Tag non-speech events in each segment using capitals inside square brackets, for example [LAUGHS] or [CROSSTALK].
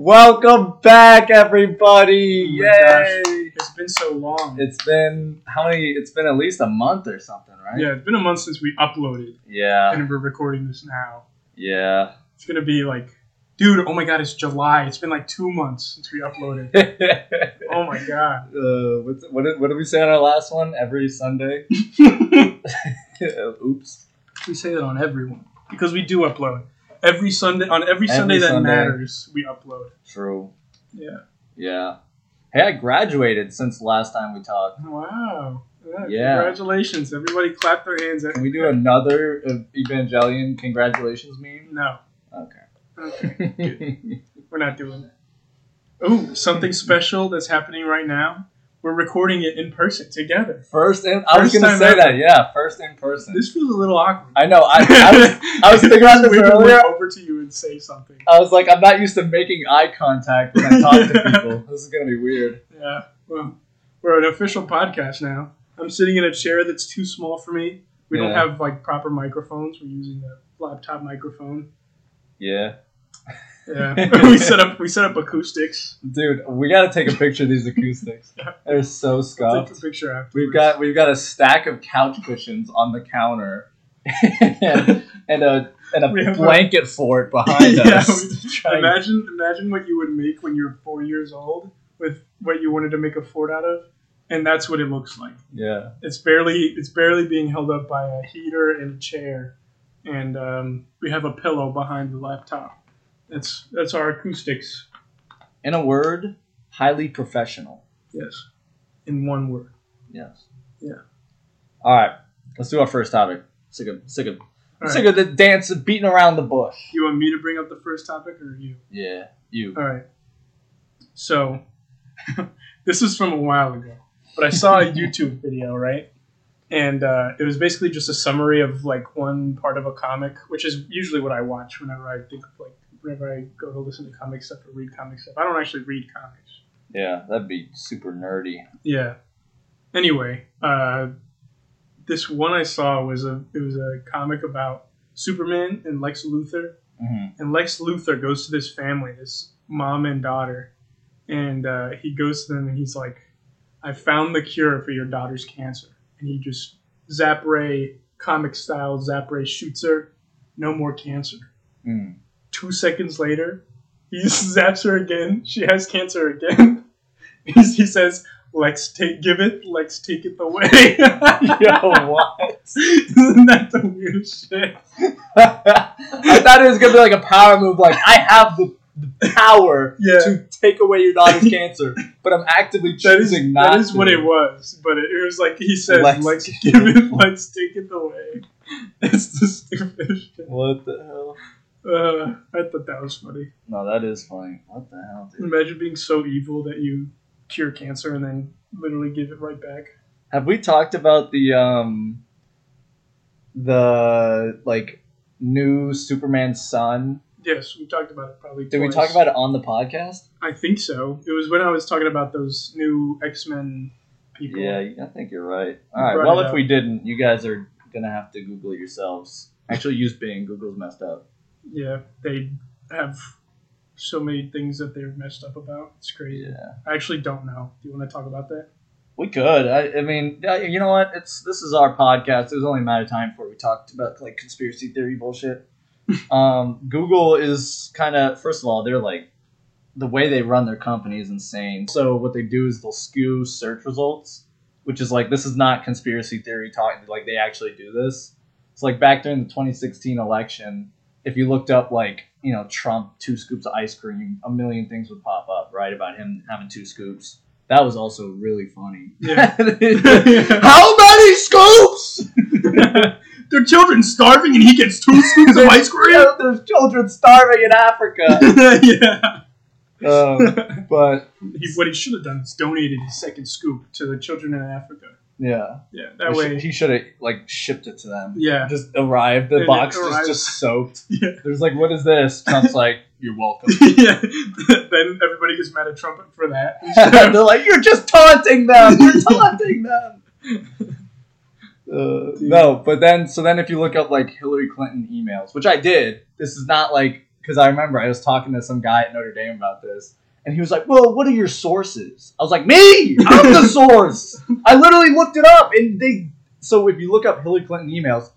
Welcome back, everybody! Oh. Yay! It's been so long. It's been how many? It's been at least a month or something, right? yeah, it's been a month since we uploaded, Yeah. and we're recording this now. Yeah. It's gonna be like, dude, oh my god, it's July. It's been like two months since we uploaded. [LAUGHS] Oh my god. uh, what's, what, did, what did we say on our last one? Every Sunday? [LAUGHS] [LAUGHS] Oops. We say that on everyone because we do upload every Sunday. On every, Sunday that Sunday. matters, we upload. True. Yeah. Yeah. Hey, I graduated since last time we talked. Wow. Yeah, Yeah. Congratulations! Everybody, clap their hands. At Can we do another Evangelion congratulations meme? No. Okay. Okay. [LAUGHS] We're not doing that. Oh, something special that's happening right now. We're recording it in person together. First in, I was gonna say ever. that. Yeah, first in person. This feels a little awkward. I know. I, I was I was thinking about [LAUGHS] this earlier. over to you and say something. I was like, I'm not used to making eye contact when I talk to [LAUGHS] people. This is gonna be weird. Yeah. Well, we're an official podcast now. I'm sitting in a chair that's too small for me. We don't have like proper microphones. We're using a laptop microphone. Yeah, Yeah. [LAUGHS] we set up we set up acoustics. dude, we gotta take a picture of these acoustics. [LAUGHS] They're so scuffed. take a picture after. We've got we've got a stack of couch cushions on the counter, [LAUGHS] and, and a and a have a- blanket fort behind Yeah, us. we- Imagine, imagine what you would make when you're four years old with what you wanted to make a fort out of, and that's what it looks like. yeah, It's barely, it's barely being held up by a heater and a chair, and um, we have a pillow behind the laptop. That's that's our acoustics. in a word, highly professional. Yes, in one word. Yes. Yeah. All right, let's do our first topic. Sick of sick of All sick of the dance of beating around the bush. You want me to bring up the first topic or you? Yeah, you. All right. So, [LAUGHS] this is from a while ago, but I saw a [LAUGHS] YouTube video, right? And uh, it was basically just a summary of like one part of a comic, which is usually what I watch whenever I think of like whenever I go to listen to comic stuff or read comic stuff. I don't actually read comics. Yeah, that'd be super nerdy. Yeah. Anyway, uh, this one I saw was a it was a comic about Superman and Lex Luthor, hmm and Lex Luthor goes to this family, this mom and daughter, and uh, he goes to them and he's like, "I found the cure for your daughter's cancer," and he just Zap Ray comic style Zap Ray shoots her, no more cancer. Mm. Two seconds later, he [LAUGHS] zaps her again. She has cancer again. [LAUGHS] He's- he says, "Lex, take give it. Lex, take it away." [LAUGHS] Yo, what? Isn't that the weirdest shit? I thought it was gonna be like a power move, like I have the, the power Yeah. to take away your daughter's cancer, but I'm actively That is, choosing not that is to. what it was, but it, it was like he says, Let's "Let's, give it let's take it away." It's the stupidest shit. What the hell? Uh, I thought that was funny. No, that is funny. What the hell, dude? Imagine being so evil that you cure cancer and then literally give it right back. Have we talked about the um the like new Superman son? Yes, we talked about it probably. Did we talk about it on the podcast? I think so. It was when I was talking about those new X Men people. Yeah, I think you're right. All right. Well, if up. we didn't, you guys are gonna have to Google it yourselves. Actually, use Bing. Google's messed up. Yeah, they have so many things that they're messed up about. It's crazy. Yeah, I actually don't know. Do you want to talk about that? we could. I, I mean, you know what? It's this is our podcast. It was only a matter of time before we talked about like conspiracy theory bullshit. [LAUGHS] um, Google is kind of first of all, they're like the way they run their company is insane. So what they do is they'll skew search results, which is like this is not conspiracy theory talk. Like they actually do this. It's like back during the 2016 election, if you looked up like you know Trump two scoops of ice cream, a million things would pop up right about him having two scoops. That was also really funny. Yeah. [LAUGHS] [LAUGHS] How many scoops? [LAUGHS] Their children starving and he gets two scoops of ice cream. There's children starving in Africa. yeah. Um, but He, what he should have done is donated his second scoop to the children in Africa. Yeah, Yeah, that way. he should have like shipped it to them. Yeah. just arrived. The And it box is arrived. just soaked. [LAUGHS] Yeah. There's like, what is this? Trump's like, you're welcome. [LAUGHS] yeah. [LAUGHS] then everybody gets mad at Trump for that. They're like, you're just taunting them. You're taunting them. Uh, no, but then so then if you look up like Hillary Clinton emails, which I did, this is not like because I remember I was talking to some guy at Notre Dame about this, and he was like, "Well, what are your sources?" I was like, "Me, I'm the [LAUGHS] source. I literally looked it up, and they." So if you look up Hillary Clinton emails,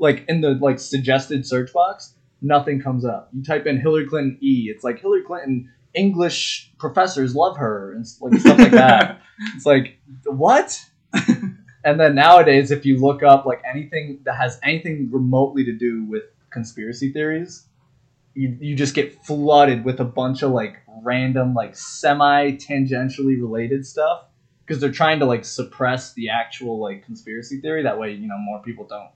like in the like suggested search box, nothing comes up. You type in Hillary Clinton E, it's like Hillary Clinton English professors love her and like stuff like that. [LAUGHS] It's like what? [LAUGHS] and then nowadays, if you look up like anything that has anything remotely to do with conspiracy theories, you, you just get flooded with a bunch of like random like semi tangentially related stuff because they're trying to like suppress the actual like conspiracy theory. That way, you know, more people don't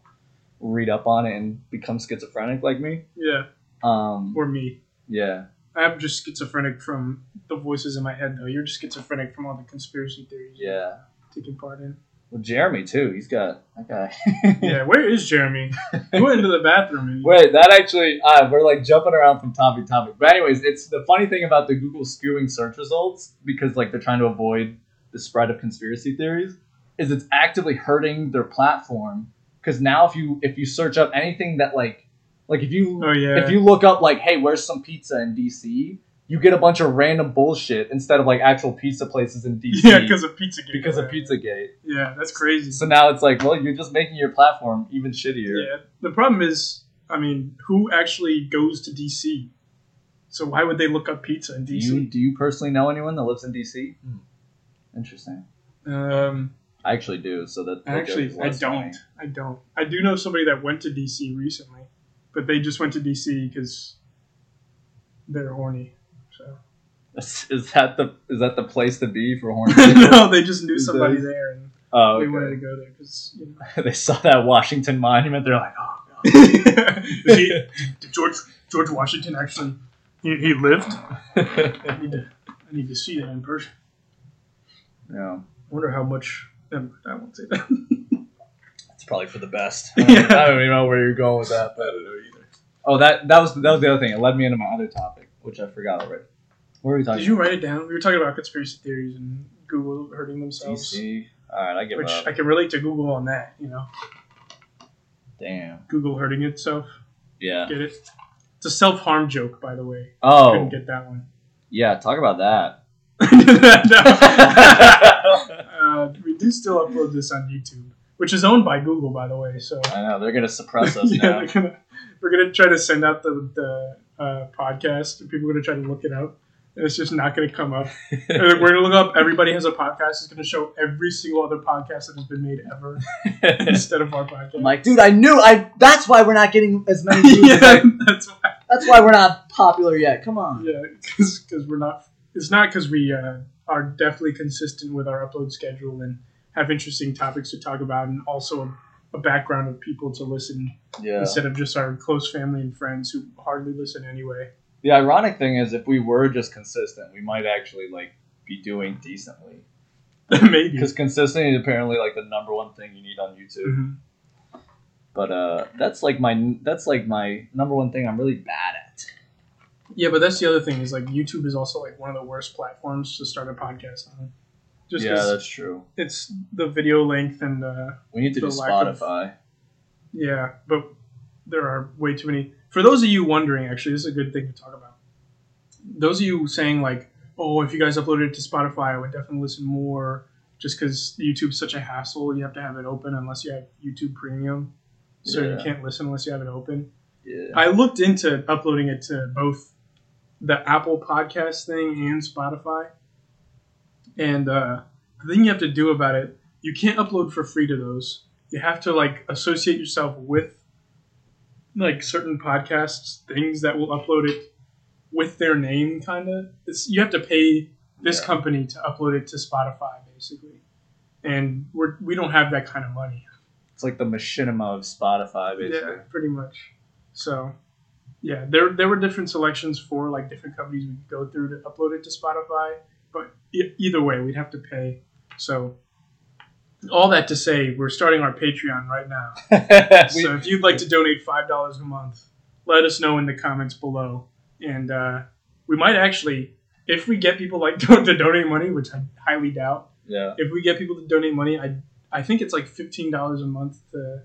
read up on it and become schizophrenic like me. yeah, Um, or me. yeah, I'm just schizophrenic from the voices in my head, though. You're just schizophrenic from all the conspiracy theories yeah. taking part in. Well, Jeremy too. He's got that guy. [LAUGHS] Yeah, where is Jeremy? He went into the bathroom. And, Wait, that actually, uh, we're like jumping around from topic to topic. But anyways, it's the funny thing about the Google skewing search results because like they're trying to avoid the spread of conspiracy theories is it's actively hurting their platform because now if you if you search up anything that like like if you oh yeah. if you look up like hey where's some pizza in DC you get a bunch of random bullshit instead of like actual pizza places in DC yeah, because of Pizza Gate. because of Pizzagate. Yeah, that's crazy. So now it's like well you're just making your platform even shittier. Yeah, the problem is, I mean, who actually goes to DC? So why would they look up pizza in Do you DC? do you personally know anyone that lives in DC? Interesting. Um, I actually do. So that that actually, I don't. funny. I don't. I do know somebody that went to DC recently, but they just went to DC because they're horny. Is, is that the is that the place to be for horny? [LAUGHS] no, they just knew somebody that- there, and oh, they wanted to go there because you know. [LAUGHS] they saw that Washington Monument. They're like, oh god. [LAUGHS] He- George George Washington actually he, he lived? I need to I need to see that in person. yeah, I wonder how much. Um, I won't say that. it's probably for the best. Yeah. I don't even know where you're going with that. I don't know either. oh, that that was that was the other thing. It led me into my other topic, which I forgot already. What were we talking? Did you write it down? We were talking about conspiracy theories and Google hurting themselves, DC. All right, I give which up. I can relate to Google on that. You know, Damn. Google hurting itself. Yeah. Get it? It's a self harm joke, by the way. Oh, Couldn't get that one. yeah. Talk about that. [LAUGHS] uh, we do still upload this on YouTube, which is owned by Google, by the way. So I know they're gonna suppress [LAUGHS] us yeah, now. they're gonna, we're gonna try to send out the the uh, podcast, and people are gonna try to look it up, it's just not gonna come up. We're gonna look up. Everybody has a podcast. It's gonna show every single other podcast that has been made ever [LAUGHS] instead of our podcast. I'm like, dude, I knew. I. That's why we're not getting as many views. [LAUGHS] as yeah, I- that's why. that's why we're not popular yet. Come on. Yeah, because we're not. It's not because we uh, are definitely consistent with our upload schedule and have interesting topics to talk about, and also a, a background of people to listen Yeah. instead of just our close family and friends who hardly listen anyway. The ironic thing is, if we were just consistent, we might actually like be doing decently. [LAUGHS] Maybe. Because consistency is apparently like the number one thing you need on YouTube. Mhm. But uh, that's like my that's like my number one thing I'm really bad at. Yeah, but that's the other thing is like YouTube is also like one of the worst platforms to start a podcast on. Just yeah, that's true. it's the video length and uh, We need to do lack of- Spotify. Yeah, but there are way too many. For those of you wondering, actually, this is a good thing to talk about. Those of you saying like, "Oh, if you guys uploaded it to Spotify, I would definitely listen more," just because YouTube's such a hassle. You have to have it open unless you have YouTube Premium, so Yeah. you can't listen unless you have it open. Yeah. I looked into uploading it to both the Apple Podcast thing and Spotify, and uh, the thing you have to do about it, you can't upload for free to those. You have to like associate yourself with like certain podcasts things that will upload it with their name, kind of. It's you have to pay this Yeah. company to upload it to Spotify, basically, and we're we don't have that kind of money. It's like the machinima of Spotify, basically. Yeah, pretty much. So, yeah, there there were different selections for like different companies we could go through to upload it to Spotify, but e- either way, we'd have to pay. So, all that to say, we're starting our Patreon right now. We- [LAUGHS] so if you'd like to donate five dollars a month, let us know in the comments below, and uh, we might actually, if we get people like [LAUGHS] to donate money, which I highly doubt, yeah. if we get people to donate money, I I think it's like fifteen dollars a month to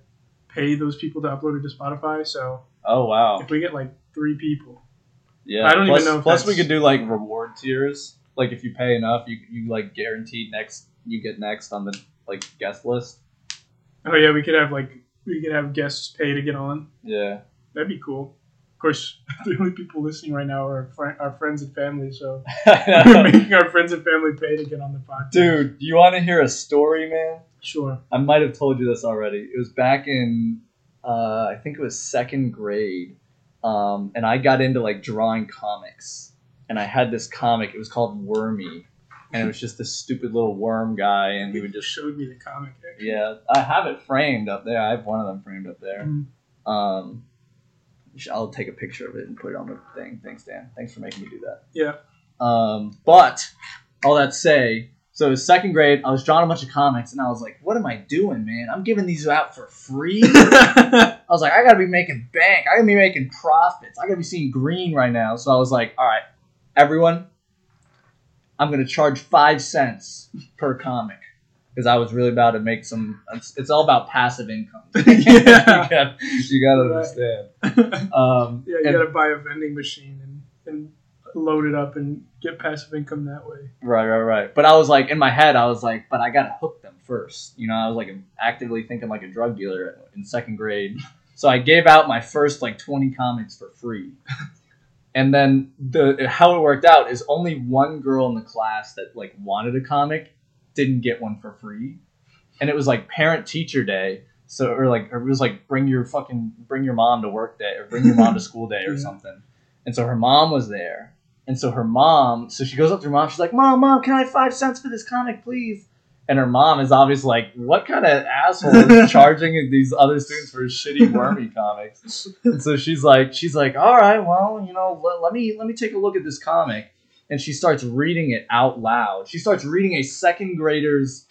pay those people to upload it to Spotify. So Oh wow. if we get like three people, Yeah. I don't even know if Plus, we could do like reward tiers. Like if you pay enough, you you like guaranteed next. You get next on the like guest list. Oh yeah, we could have like we could have guests pay to get on. Yeah. That'd be cool. Of course, [LAUGHS] the only people listening right now are fri- our friends and family, so [LAUGHS] we're making our friends and family pay to get on the podcast. Dude, you want to hear a story, man? Sure. I might have told you this already. It was back in, uh, I think it was second grade, um, and I got into like drawing comics, and I had this comic. It was called Wormy, and it was just this stupid little worm guy, and he would just showed me the comic. Actually. yeah. I have it framed up there. I have one of them framed up there. Mhm. Um, I'll take a picture of it and put it on the thing. Thanks, Dan. Thanks for making me do that. Yeah. Um, but all that say, so it was second grade. I was drawing a bunch of comics, and I was like, "What am I doing, man? I'm giving these out for free." [LAUGHS] I was like, "I gotta be making bank. I gotta be making profits. I gotta be seeing green right now." So I was like, "All right, everyone, I'm gonna charge five cents per comic." Because I was really about to make some. It's, it's all about passive income. Yeah. [LAUGHS] [LAUGHS] you, gotta, you gotta Right. understand. [LAUGHS] Um, yeah, you and- gotta buy a vending machine and, and load it up and get passive income that way. Right, right, right. But I was like, in my head, I was like, but I gotta hook them first. You know, I was like actively thinking like a drug dealer in second grade. So I gave out my first like 20 comics for free. And then the how it worked out is only one girl in the class that like wanted a comic didn't get one for free. And it was like parent teacher day. So or like or it was like bring your fucking bring your mom to work day or bring your mom to [LAUGHS] school day or Yeah. something. And so her mom was there. And so her mom, so she goes up to her mom. She's like, "Mom, mom, can I have five cents for this comic, please?" And her mom is obviously like, "What kind of asshole is [LAUGHS] charging these other students for shitty wormy comics?" And so she's like, "She's like, all right, well, you know, let, let me let me take a look at this comic." And she starts reading it out loud. She starts reading a second grader's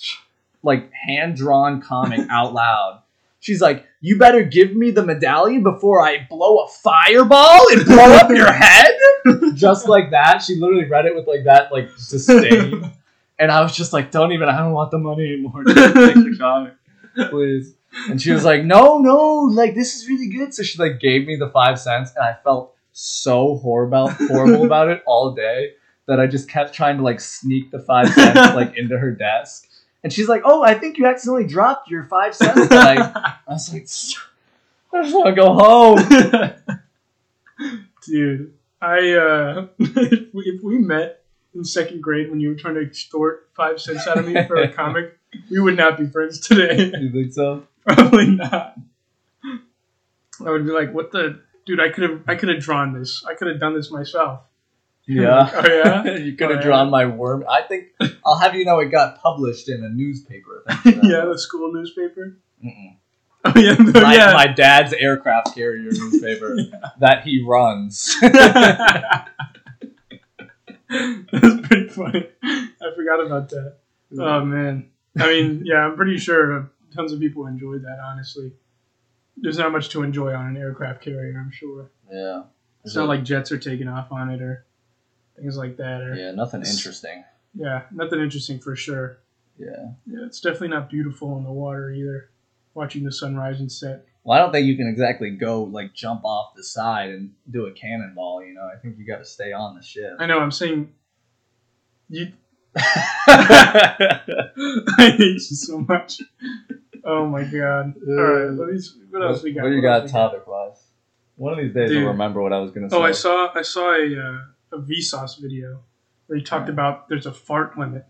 like hand drawn comic [LAUGHS] out loud. She's like, "You better give me the medallion before I blow a fireball and blow up your head." [LAUGHS] Just like that, she literally read it with like that like disdain. And I was just like, "Don't even. I don't want the money anymore. Just take the comic, please." And she was like, "No, no, like this is really good." So she like gave me the five cents, and I felt so horrible, horrible about it all day that I just kept trying to like sneak the five cents like [LAUGHS] into her desk. And she's like, "Oh, I think you accidentally dropped your five cents." Like, [LAUGHS] I was like, "I just want to go home." [LAUGHS] Dude, I uh, if, we, if we met in second grade when you were trying to extort five cents out of me for a [LAUGHS] comic, we would not be friends today. You think so? Probably not. I would be like, "What the dude? I could have I could have drawn this. I could have done this myself." Yeah. [LAUGHS] Oh yeah. [LAUGHS] you could Oh, have yeah. drawn my worm. I think I'll have you know it got published in a newspaper. thanks to that. yeah, the school newspaper. Mm-mm. Oh yeah, the- My, yeah. my dad's aircraft carrier newspaper that he runs. [LAUGHS] That's pretty funny. I forgot about that. Oh man. I mean, yeah, I'm pretty sure tons of people enjoyed that. Honestly, there's not much to enjoy on an aircraft carrier. I'm sure. yeah. It's not like jets are taking off on it or things like that. Or yeah, nothing interesting. yeah, nothing interesting for sure. Yeah. Yeah, it's definitely not beautiful in the water either. Watching the sunrise and set. Well, I don't think you can exactly go like jump off the side and do a cannonball. You know, I think you got to stay on the ship. I know. I'm saying. You. [LAUGHS] [LAUGHS] I hate you so much. Oh my god. All right. Let me, what else we got? What do you got topic wise? One of these days Dude. I'll remember what I was gonna say. Oh, I saw I saw a uh, a Vsauce video where he talked Yeah. about there's a fart limit.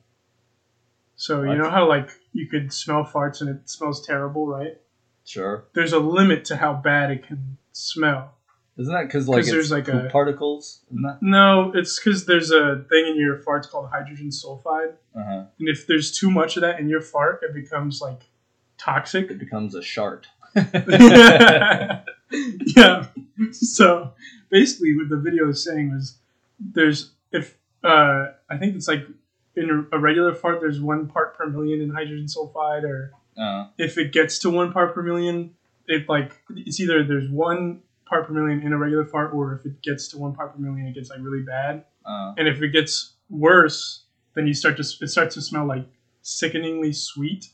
So you know how like you could smell farts and it smells terrible, right? Sure. There's a limit to how bad it can smell. Isn't that because like 'Cause there's, like, a- particles? No, it's because there's a thing in your farts called hydrogen sulfide, Uh huh. and if there's too much of that in your fart, it becomes like toxic. It becomes a shart. [LAUGHS] yeah. So basically, what the video is saying is there's if uh, I think it's like in a regular fart, there's one part per million in hydrogen sulfide, or Uh, if it gets to one part per million, it like it's either there's one part per million in a regular fart, or if it gets to one part per million, it gets like really bad. uh, And if it gets worse, then you start to it starts to smell like sickeningly sweet.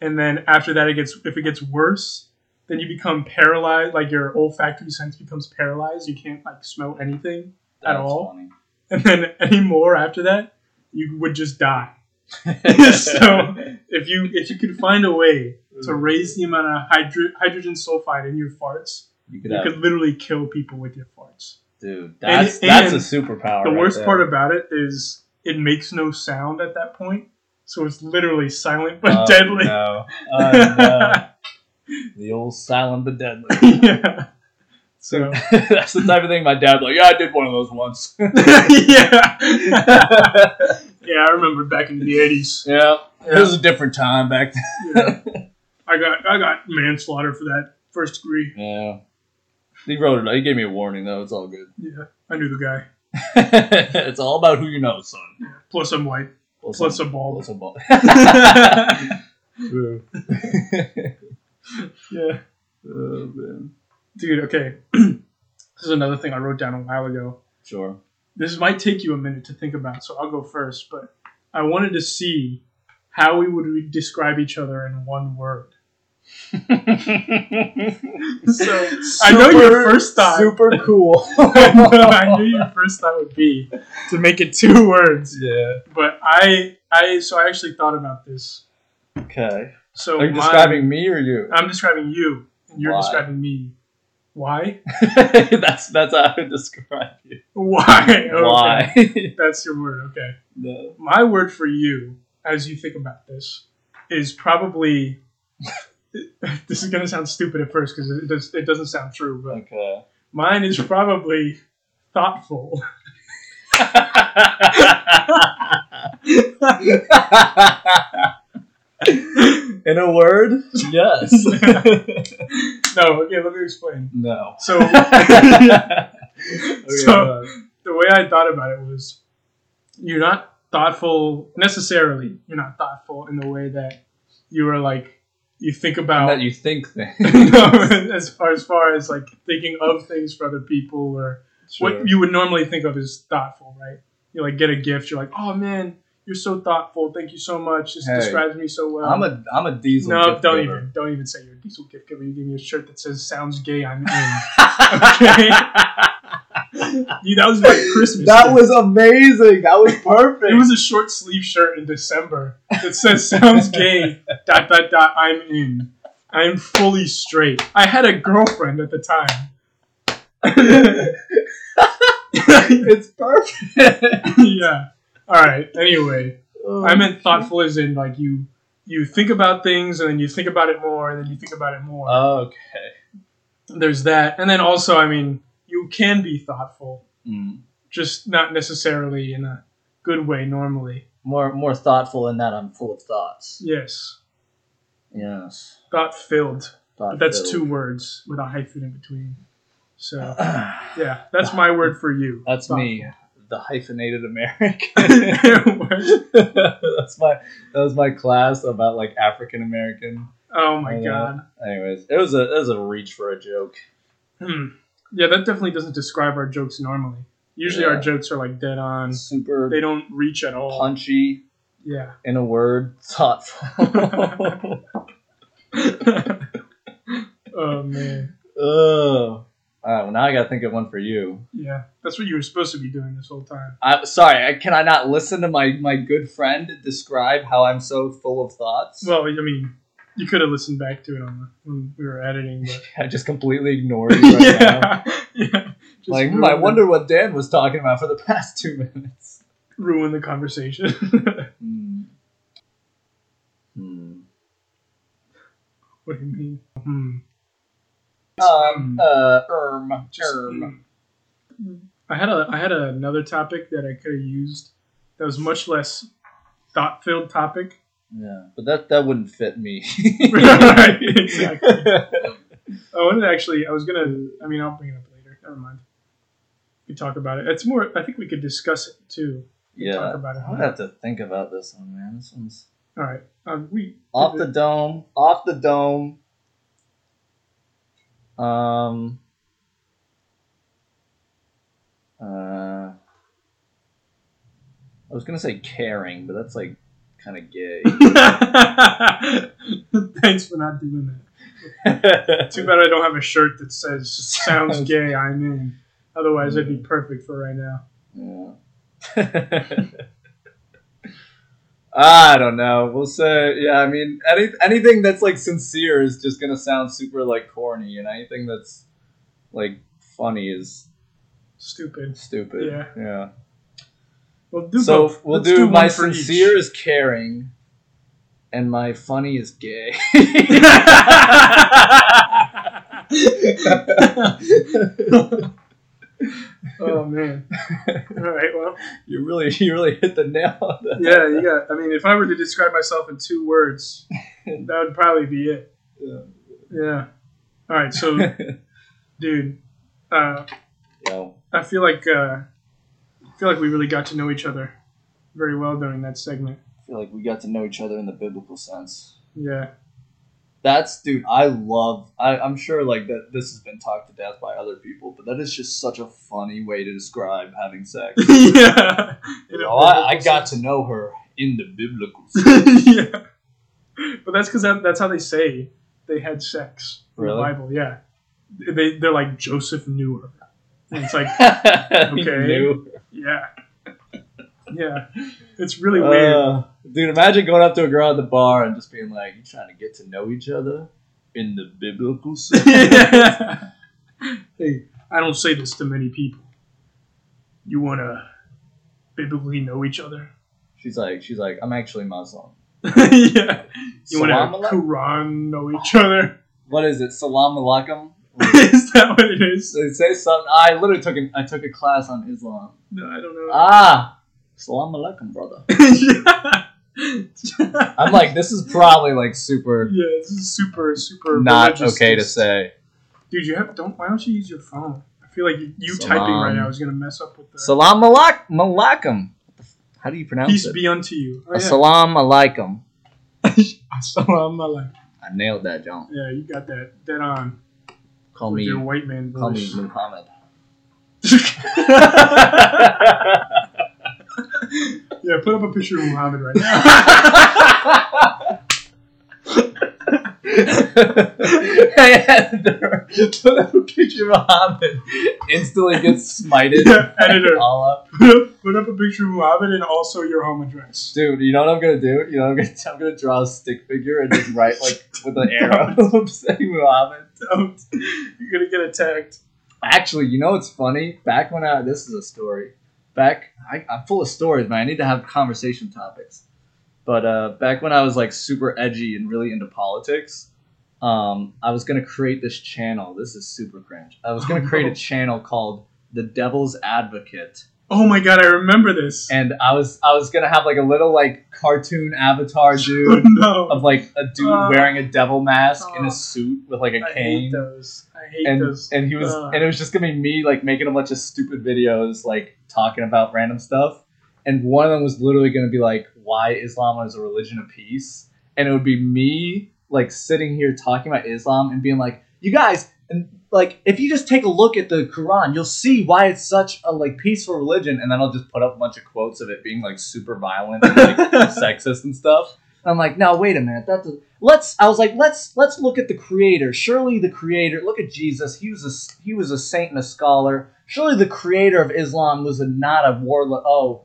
And then after that, it gets if it gets worse, then you become paralyzed. Like your olfactory sense becomes paralyzed. You can't like smell anything. That's all. funny. and then [LAUGHS] any more after that, you would just die. [LAUGHS] [LAUGHS] so if you if you could find a way to mm. raise the amount of hydro- hydrogen sulfide in your farts, you could you could literally kill people with your farts. dude. That's and- that's a superpower. the right worst there. part about it is it makes no sound at that point, so it's literally silent but Oh, deadly. No. Oh, [LAUGHS] no. the old silent but deadly. yeah. So [LAUGHS] that's the type of thing my dad like. Yeah, I did one of those once. [LAUGHS] [LAUGHS] yeah, yeah, I remember back in the eighties. yeah, it was a different time back then. Yeah. I got I got manslaughter for that first degree. Yeah. He wrote it. He gave me a warning though. It's all good. Yeah, I knew the guy. it's all about who you know, son. Plus I'm white. Plus, Plus I'm- a bald. plus I'm bald. yeah, oh man. Dude. Okay, [CLEARS THROAT] this is another thing I wrote down a while ago. Sure. This might take you a minute to think about, so I'll go first. But I wanted to see how we would re- describe each other in one word. [LAUGHS] So I know your first thought. Super cool. [LAUGHS] I, know, I knew your first thought would be to make it two words, Yeah. but I, I, so I actually thought about this. Okay. So Are you my- describing me or you? I'm describing you, and you're Why? describing me. Why? [LAUGHS] that's that's how I would describe you. Why? Okay. Why? [LAUGHS] That's your word. Okay. no. My word for you, as you think about this, is probably. [LAUGHS] this is gonna sound stupid at first because it does. It doesn't sound true, but Okay. mine is probably thoughtful. In a word, yes. No, okay, let me explain. no. So, [LAUGHS] Okay, [LAUGHS] So- the way I thought about it was you're not thoughtful necessarily. You're not thoughtful in the way that you are like you think about that you think [LAUGHS] things. no, as far as far as like thinking of things for other people or Sure. what you would normally think of as thoughtful, right? You like get a gift, you're like, oh man, you're so thoughtful. Thank you so much. This Hey, describes me so well. I'm a I'm a diesel. no, gift don't giver. even don't even say you're a diesel gift giver. You give me a shirt that says "Sounds gay." I'm in. [LAUGHS] Okay. Dude, that was my Christmas. That gift. was amazing. That was perfect. It was a short sleeve shirt in December that says "Sounds gay." dot dot dot. I'm in. I'm fully straight. I had a girlfriend at the time. [LAUGHS] [LAUGHS] it's perfect. yeah. All right. Anyway, Oh, I meant thoughtful as in like you you think about things and then you think about it more and then you think about it more. Okay. There's that, and then also, I mean, you can be thoughtful, Mm. just not necessarily in a good way normally. More more thoughtful in that I'm full of thoughts. Yes, Yes. thought filled. Thought But that's two words with a hyphen in between. So [CLEARS THROAT] yeah, that's my word for you. That's me, the hyphenated American. [LAUGHS] That's my that was my class about like African American. oh my I god. Anyways, it was a it was a reach for a joke. Hmm. Yeah, that definitely doesn't describe our jokes normally. Usually our jokes are like dead on. Super They don't reach at all. punchy Yeah. in a word, thoughtful. [LAUGHS] oh man. [LAUGHS] Ugh. Right, well now I gotta think of one for you. Yeah. That's what you were supposed to be doing this whole time. I sorry, I, can I not listen to my my good friend describe how I'm so full of thoughts? Well, I mean, you could have listened back to it on the, when we were editing, but [LAUGHS] I just completely ignored you right [LAUGHS] now. yeah, [LAUGHS] yeah. Just Like, I the- wonder what Dan was talking about for the past two minutes. ruin the conversation. Hmm. Hmm. what do you mean? Hmm. Um. Uh. Erm. Just, Erm. mm. I had a I had another topic that I could have used that was much less thought filled topic. Yeah, but that that wouldn't fit me. [LAUGHS] [LAUGHS] Right, exactly. I wanted to actually. I was gonna. I mean, I'll bring it up later. Never mind. We talk about it. It's more. I think we could discuss it too. Yeah, talk about it. I would have to think about this one, man. This one's All right. Um, we off the dome. Off the dome. Um. Uh. I was gonna say caring, but that's like kind of gay. [LAUGHS] Thanks for not doing that. [LAUGHS] Too bad I don't have a shirt that says "Sounds [LAUGHS] gay." I'm in. Otherwise, I'd be perfect for right now. Yeah. I don't know. We'll say, yeah. I mean, any anything that's like sincere is just gonna sound super like corny, and anything that's like funny is Stupid. stupid. Yeah. Yeah. We'll do so both. we'll Let's do, one my for each. sincere is caring, and my funny is gay. [LAUGHS] [LAUGHS] [LAUGHS] [LAUGHS] oh man. [LAUGHS] All right. Well, you really, [LAUGHS] you really hit the nail on the yeah. You got. I mean, if I were to describe myself in two words, that would probably be it. Yeah. Yeah. All right. So, dude, uh, Yo, I feel like uh, I feel like we really got to know each other very well during that segment. I feel like we got to know each other in the biblical sense. Yeah. That's dude. I love. I, I'm sure like that. This has been talked to death by other people, but that is just such a funny way to describe having sex. [LAUGHS] yeah. In a Oh, I, I got to know her in the biblical [LAUGHS] sense. yeah. But that's because that, that's how they say they had sex in Really? the Bible. Yeah. They, they're like, Joseph knew her. And it's like, [LAUGHS] Okay. knew. yeah. Yeah. It's really weird. Uh, dude, imagine going up to a girl at the bar and just being like, "You trying to get to know each other in the biblical sense?" [LAUGHS] yeah. Hey, I don't say this to many people. You want to biblically know each other? she's like, she's like, "I'm actually Muslim." [LAUGHS] yeah. You want Salam to alaikum? Quran know each other? What is it? Salam alaikum. [LAUGHS] Is that what it is? They say something. I literally took a, I took a class on Islam. No, I don't know. Ah, salam alaikum, brother. [LAUGHS] yeah. I'm like, this is probably like super Yeah, this is super, super not okay to say. Dude, you have don't. Why don't you use your phone? I feel like you, you typing right now is gonna mess up with the Salam alaikum. How do you pronounce peace it? Peace be unto you. Oh, yeah. Salam alaikum. [LAUGHS] Assalamu alaikum. I nailed that, John. Yeah, you got that dead on Call me, your white man call me. Muhammad. [LAUGHS] [LAUGHS] yeah, put up a picture of Muhammad right now. [LAUGHS] Put up a picture of Muhammad. Instantly gets smited. Yeah, editor. All up. put, up, a picture of Muhammad and also your home address. Dude, you know what I'm gonna do? You know what I'm gonna I'm gonna draw a stick figure and just write like with an [LAUGHS] arrow saying Muhammad. Don't. You're gonna get attacked. Actually, you know what's funny? Back when I this is a story. Back I, I'm full of stories, man. I need to have conversation topics. But uh, back when I was like super edgy and really into politics, um, I was gonna create this channel. This is super cringe. I was gonna Oh, create no. a channel called The Devil's Advocate. Oh my god, I remember this. And I was I was gonna have like a little like cartoon avatar oh [LAUGHS] dude no. of like a dude Uh, wearing a devil mask in uh, a suit with like a I hate cane. those. I hate and and he was Uh. and it was just gonna be me like making a bunch of stupid videos like talking about random stuff. And one of them was literally gonna be like why islam is a religion of peace. And it would be me like sitting here talking about islam and being like you guys and like if you just take a look at the quran you'll see why it's such a like peaceful religion. And then i'll just put up a bunch of quotes of it being like super violent and like [LAUGHS] sexist and stuff. And i'm like no wait a minute. That's a, let's i was like let's let's look at the creator surely the creator look at jesus he was a he was a saint and a scholar surely the creator of islam was a not a warlord oh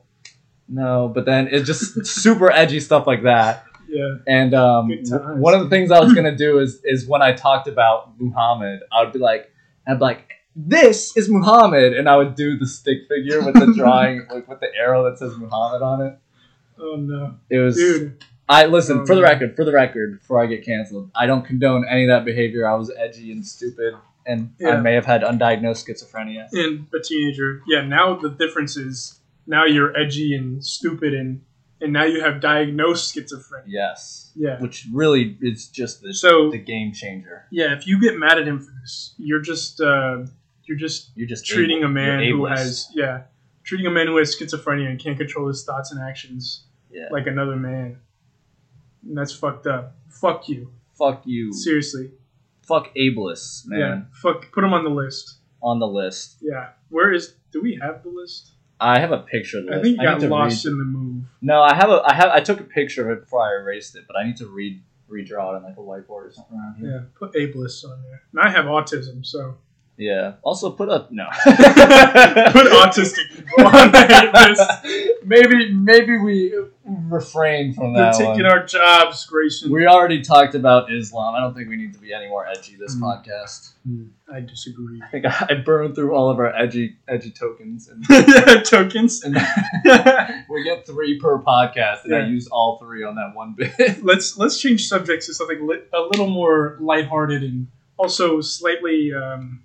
no but then it's just [LAUGHS] super edgy stuff like that yeah. and um, Good w- times. one of the things I was gonna do is is when I talked about Muhammad, I would be like, I'd be like, this is Muhammad, and I would do the stick figure with the [LAUGHS] drawing, like with the arrow that says Muhammad on it. Oh no. It was. Dude. I listen Oh, for the record. For the record, before I get canceled, I don't condone any of that behavior. I was edgy and stupid, and I may have had undiagnosed schizophrenia. And a teenager. Yeah, now the difference is now you're edgy and stupid and and now you have diagnosed schizophrenia. Yes, Yeah. which really is just the So the game changer. yeah, if you get mad at him for this, you're just uh, you're just You're just treating able- a man who has yeah, treating a man who has schizophrenia and can't control his thoughts and actions yeah. like another man. And that's fucked up. Fuck you. fuck you, Seriously. fuck ableists, man. Yeah. Fuck. Put him on the list. On the list. Yeah. Where is? Do we have the list? I have a picture of the I list. think you need got to lost read- in the move. No, I have a. I have. I took a picture of it before I erased it, but I need to read redraw it on like a whiteboard or something around here. Yeah. Put ableists on there. And I have autism, so Yeah. Also, put a no. [LAUGHS] Put autistic people on the list. [LAUGHS] maybe maybe we refrain from that. They're taking one. our jobs, Grayson. We already talked about Islam. I don't think we need to be any more edgy this Mm. podcast. Hmm, I disagree. I think I burned through all of our edgy edgy tokens, and, [LAUGHS] yeah, tokens. and [LAUGHS] we get three per podcast, and I Yeah. used all three on that one bit. [LAUGHS] let's let's change subjects to something li- a little more lighthearted and also slightly um,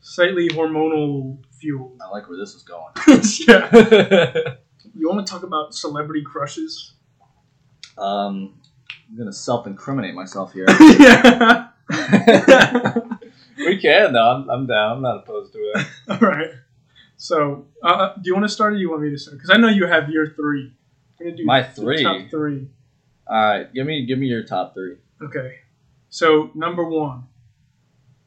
slightly hormonal fueled. I like where this is going. yeah. You want to talk about celebrity crushes? um, I'm gonna self-incriminate myself here. yeah. [LAUGHS] [LAUGHS] we can though. I'm, I'm down. I'm not opposed to it. [LAUGHS] All right. So, uh, do you want to start or do you want me to start? Because I know you have your three. I'm gonna do My three? top three. All right, give me give me your top three. Okay. So number one,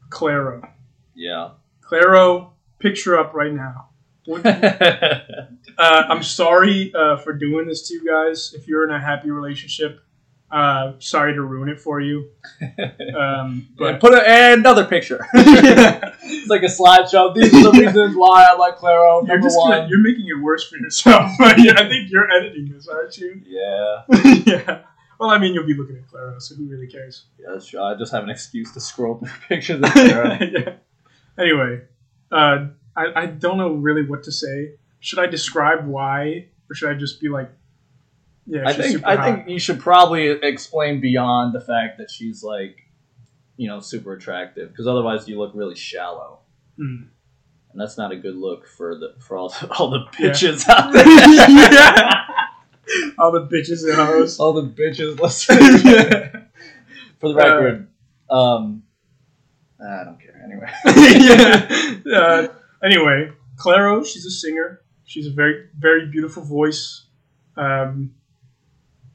Clairo. Yeah. Clairo, picture up right now. Uh, I'm sorry uh, for doing this to you guys. If you're in a happy relationship, uh, sorry to ruin it for you. [LAUGHS] Um, But but put a, another picture. [LAUGHS] it's like a slideshow. These are the [LAUGHS] reasons why I like Clairo. you're Number just one. gonna, you're making it worse for yourself. yeah, I think you're editing this, aren't you? yeah. yeah. Well, I mean, you'll be looking at Clairo, so who really cares? Yeah, that's true. I just have an excuse to scroll through pictures of Clairo. yeah. Anyway, uh, I, I don't know really what to say. Should I describe why, or should I just be like, yeah, I think I hot. think you should probably explain beyond the fact that she's like, you know, super attractive because otherwise you look really shallow, Mm. and that's not a good look for the for all [LAUGHS] all the Yeah. bitches [LAUGHS] out there. yeah. [LAUGHS] All the bitches and hoes. all the bitches listening. yeah. for the record, um, I don't care anyway. yeah. Uh, anyway, Clairo, she's a singer. She's a very, very beautiful voice. Um,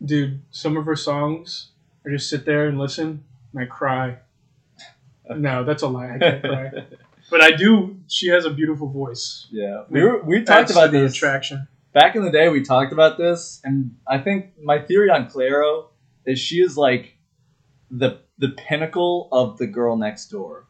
dude, some of her songs, I just sit there and listen and I cry. No, that's a lie. I can't [LAUGHS] cry. But I do. She has a beautiful voice. Yeah, we were, we talked about this attraction. back in the day. We talked about this, and I think my theory on Clairo is she is like the the pinnacle of the girl next door.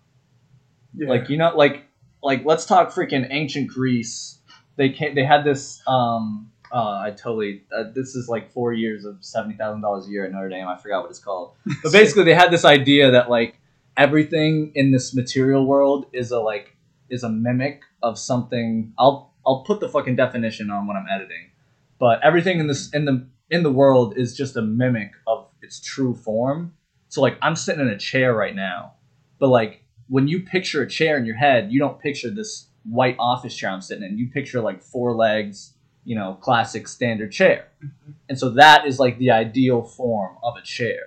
Yeah. Like you know, like like let's talk freaking ancient Greece. They came, they had this. Um, uh, I totally. Uh, this is like four years of seventy thousand dollars a year at Notre Dame. I forgot what it's called. [LAUGHS] But basically, they had this idea that like everything in this material world is a like is a mimic of something. I'll I'll put the fucking definition on when I'm editing. But everything in this in the in the world is just a mimic of its true form. So like I'm sitting in a chair right now, but like when you picture a chair in your head, you don't picture this white office chair I'm sitting in. You picture like four legs, you know, classic standard chair. Mm-hmm. And so that is like the ideal form of a chair.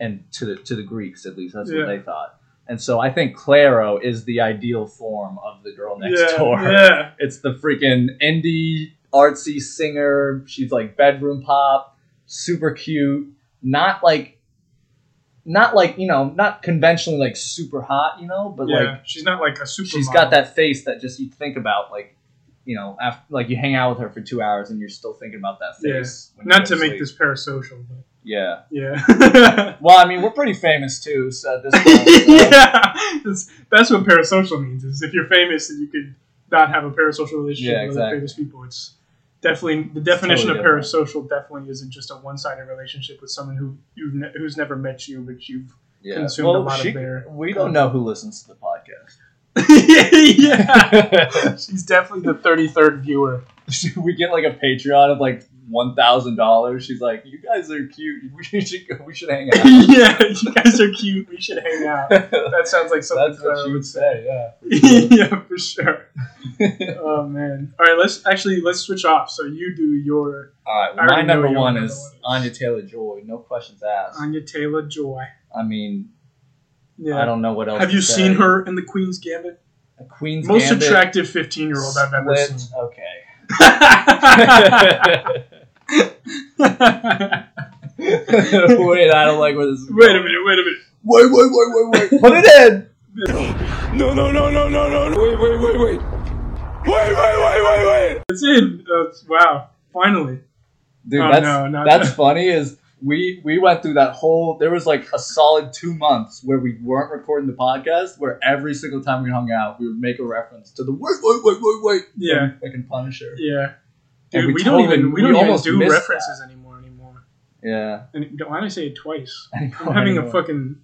And to the to the Greeks at least, that's Yeah. what they thought. And so I think Clairo is the ideal form of the girl next yeah, door. Yeah. [LAUGHS] It's the freaking indie artsy singer. She's like bedroom pop, super cute. Not like, not like you know, not conventionally like super hot, you know, but yeah. like she's not like a super. she's got that face that just you think about like, you know, after like you hang out with her for two hours and you're still thinking about that face. you Not to make this parasocial, but Yeah. yeah. [LAUGHS] Well, I mean, we're pretty famous too, so at this [LAUGHS] point. so- yeah, that's, that's what parasocial means. Is if you're famous, then you could not have a parasocial relationship Yeah, with other famous people. It's definitely the definition totally of parasocial. Definitely isn't just a one-sided relationship with someone who you've ne- who's never met you, but you've Yeah. consumed well, a lot of she- their We don't know who listens to the podcast. [LAUGHS] yeah. [LAUGHS] She's definitely the thirty-third viewer. [LAUGHS] we get like a Patreon of like one thousand dollars. She's like, "You guys are cute. [LAUGHS] We should go, we should hang [LAUGHS] out." yeah, you guys are cute. [LAUGHS] We should hang out. That sounds like something That's what she would say. Yeah. yeah, for sure. Oh man. All right, let's actually let's switch off. So you do your All right. Well, my number one is one Anya Taylor Joy. No questions asked. Anya Taylor Joy. I mean, Yeah. I don't know what else. Have you say. seen her in the Queen's Gambit? A Queen's Gambit. Most Gambit, attractive fifteen-year-old I've ever seen. Okay. Wait wait, I don't like where this is. Wait a minute. Wait a minute. Wait, wait, wait, wait, wait. Put it in. No, no, no, no, no, no, no. Wait, wait, wait, wait. Wait, wait, wait, wait, wait. It's in. Uh, wow. Finally. Dude, Oh, that's no, not that's that. funny. Is we we went through that whole. There was like a solid two months where we weren't recording the podcast. Where every single time we hung out, we would make a reference to the wait, wait, wait, wait, wait. Yeah. from fucking Punisher. Yeah. Dude, we we, don't even we we don't even almost do references anymore anymore. Yeah. And why did I say it twice? [LAUGHS] Anymore, I'm having a fucking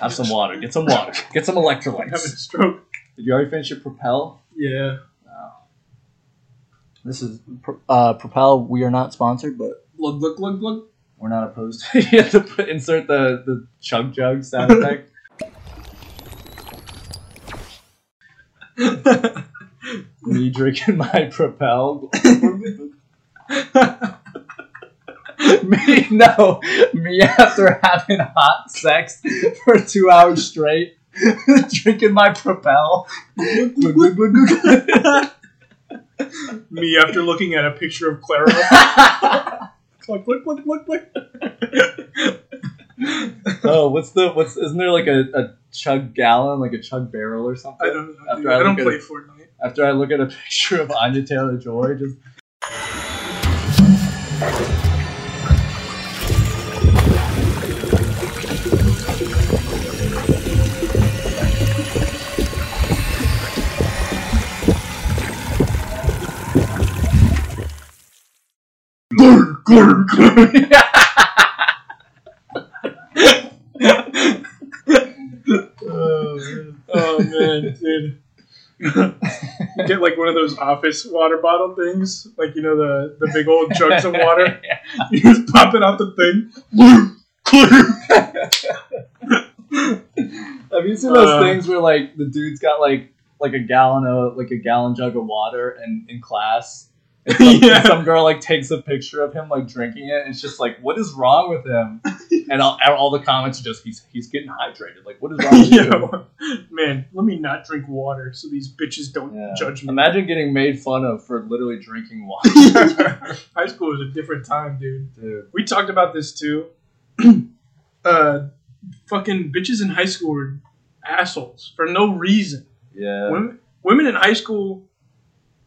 Have some water. Get some water. [LAUGHS] Get some I'm having a electrolytes. stroke. Did you already finish your Propel? Yeah. This is uh, Propel. We are not sponsored, but Look, look, look, look. we're not opposed. [LAUGHS] you have to put, insert the the chug jug sound effect. Me [LAUGHS] drinking my Propel. [LAUGHS] me no. Me after having hot sex for two hours straight, [LAUGHS] drinking my Propel. Me after looking at a picture of Clairo. Look, look, look, look, look. oh, what's the what's? Isn't there like a, a chug gallon, like a chug barrel or something? I don't know. After dude. I I don't at play it- Fortnite. After I look at a [LAUGHS] picture of Anya Taylor Joy, just [LAUGHS] Oh man, dude. You get like one of those office water bottle things, like you know the the big old jugs of water. [LAUGHS] You just pop it out the thing. Have you seen those Uh. things where like the dude's got like like a gallon of like a gallon jug of water and in class? And [LAUGHS] some, Yeah. some girl like takes a picture of him like drinking it. And it's just like, what is wrong with him? [LAUGHS] And all, all the comments are just he's he's getting hydrated. Like, what is wrong with [LAUGHS] you? Man, let me not drink water so these bitches don't Yeah. judge me. Imagine getting made fun of for literally drinking water. High school was a different time, dude. Dude. We talked about this too. [CLEARS THROAT] uh, fucking bitches in high school were assholes for no reason. Yeah. Women, women in high school,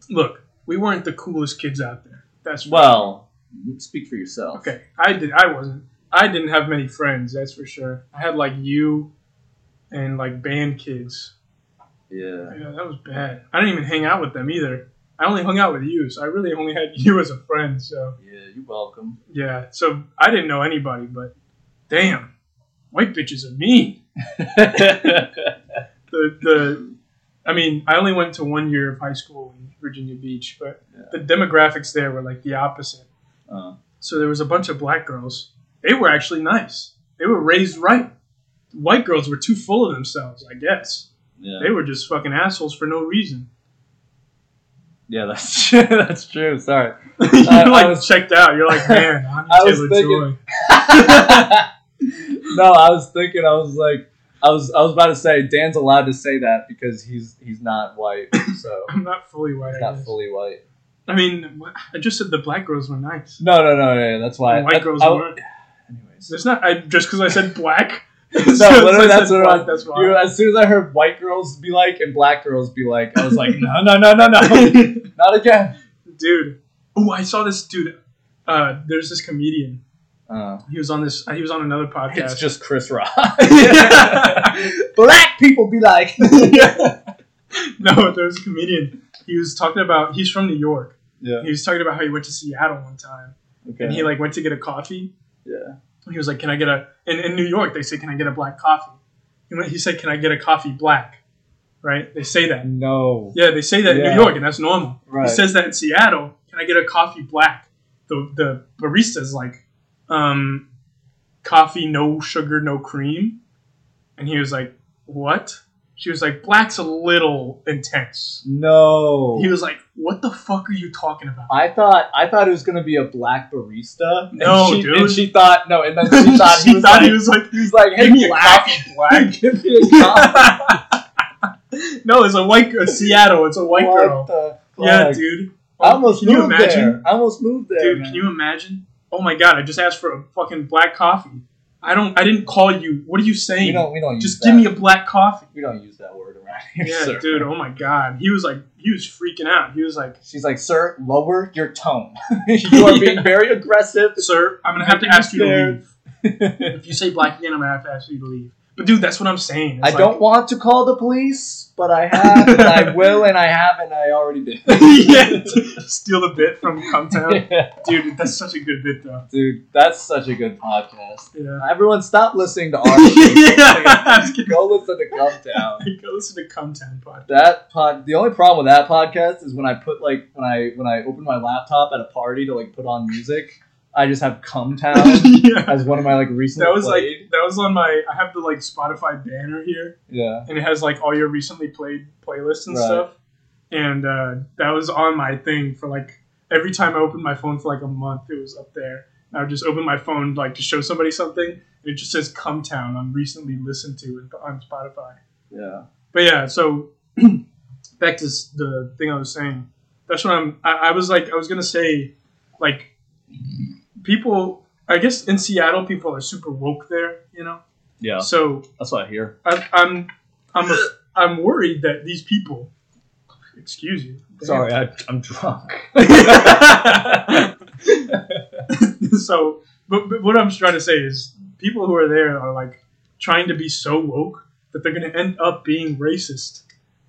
look, we weren't the coolest kids out there. That's for Well, speak for yourself. okay. I did. I wasn't. I didn't have many friends. That's for sure. I had like you, and like band kids. Yeah. Yeah, that was bad. I didn't even hang out with them either. I only hung out with you, so I really only had [LAUGHS] you as a friend. So Yeah, you're welcome. yeah, so I didn't know anybody, but damn, white bitches are mean. [LAUGHS] The the, I mean, I only went to one year of high school in Virginia Beach, but Yeah. the demographics there were like the opposite. uh, So there was a bunch of black girls. They were actually nice. They were raised right. White girls were too full of themselves, I guess. yeah. They were just fucking assholes for no reason. Yeah, that's [LAUGHS] true. that's true. Sorry. [LAUGHS] You're I like was- checked out. You're like, man, Anya I [LAUGHS] was thinking- Joy. no, I was thinking. I was like, I was, I was about to say Dan's allowed to say that because he's he's not white, [COUGHS] so I'm not fully white. he's I, not guess. fully white. I mean, I just said the black girls were nice. No, no, no, no. That's why. And white I- girls I- weren't. Anyways, It's not I, just because I said black. [LAUGHS] no, [LAUGHS] literally, that's what I was. That's You, why. as soon as I heard white girls be like and black girls be like, I was like, [LAUGHS] no, no, no, no, no, not again. dude. Oh, I saw this dude. Uh, there's this comedian. Uh, He was on this. He was on another [LAUGHS] podcast. it's just Chris Rock. [LAUGHS] black people be like, [LAUGHS] no, there's a comedian. He was talking about. He's from New York. yeah, He was talking about how he went to Seattle one time, okay, and he like went to get a coffee. yeah, He was like, "Can I get a?" In, in New York, they say, "Can I get a black coffee?" He, went, he said, "Can I get a coffee black?" Right? They say that. no, Yeah, they say that in New York, and that's normal. right, He says that in Seattle. Can I get a coffee black? The the barista's like, um, coffee no sugar no cream, and he was like, what? She was like, black's a little intense. no. He was like, what the fuck are you talking about? I thought I thought it was gonna be a black barista. and No, she, dude. And she thought no, and then she [LAUGHS] thought he was thought like, he was like, he was like, hey, give me a black, coffee [LAUGHS] black. give me a coffee. [LAUGHS] no, it's a white girl. Seattle. It's a white What girl. Yeah, dude. I almost Can you moved imagine? there. I almost moved there, Dude, man. can you imagine? Oh my god, I just asked for a fucking black coffee. I don't. I didn't call you. What are you saying? We don't. We don't. just give that. me a black coffee. We don't use that word around here, Yeah, sir." dude. Oh my god, he was like, he was freaking out. He was like, She's like, "Sir, lower your tone. [LAUGHS] you are being very [LAUGHS] aggressive." "Sir, I'm gonna have to ask you to leave. If you say black again, I'm gonna have to ask you to leave." But dude, that's what I'm saying. I It's don't want to call the police, but I have, and I [LAUGHS] will, and I have, and I already did. [LAUGHS] Yeah, steal the bit from Cumtown. [LAUGHS] Yeah. Dude, that's such a good bit though. Dude, that's such a good podcast. Yeah. Everyone, stop listening to our. yeah. Go listen to Cumtown. Go listen to Cumtown podcast. That pod. The only problem with that podcast is when I put like when I when I open my laptop at a party to like put on music, I just have Cumtown [LAUGHS] yeah. as one of my like recently That was like that was on my. I have the like Spotify banner here, yeah. and it has like all your recently played playlists and Right. stuff. And uh, that was on my thing for like every time I opened my phone for like a month, it was up there. I would just open my phone like to show somebody something, and it just says "Cumtown" on recently listened to on Spotify. Yeah. But yeah, so [CLEARS THROAT] back to the thing I was saying. That's what I'm. I, I was like, I was gonna say, like, people. I guess in Seattle, people are super woke there. You know. Yeah. So That's what I hear. I, I'm, I'm, I'm worried that these people. Excuse you. Sorry, I, I'm drunk. [LAUGHS] [LAUGHS] so, but, but what I'm trying to say is, people who are there are like trying to be so woke that they're gonna end up being racist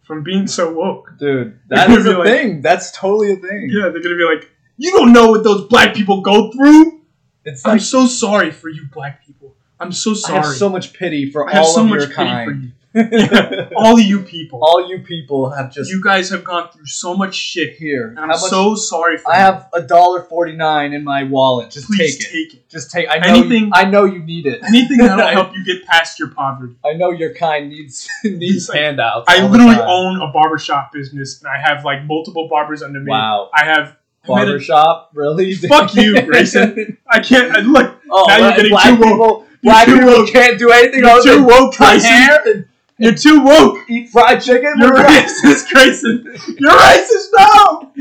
from being so woke. Dude, that is a like- thing. That's totally a thing. Yeah, they're gonna be like, you don't know what those black people go through. It's I'm so sorry for you, black people. I'm so sorry. I sorry. have so much pity for I have all so of much your pity kind. for you. [LAUGHS] All of you people. all you people have just you guys have gone through so much shit. here. And I'm much? so sorry for I you. have a dollar forty nine in my wallet. Just Please take it. Just take it. Just take. I know. Anything- You, I know you need it. Anything that'll [LAUGHS] help you get past your poverty. I know your kind needs [LAUGHS] needs like- handouts. I literally own a barbershop business, and I have like multiple barbers under me. Wow. I have. I made a- Barbershop, really? [LAUGHS] Fuck you, [LAUGHS] Grayson. I can't. I, look, oh, Now you're getting black too woke. people. Black people woke. can't do anything You're too woke, Grayson. you're too woke. eat fried chicken. You're racist, [LAUGHS] Grayson. You're racist now.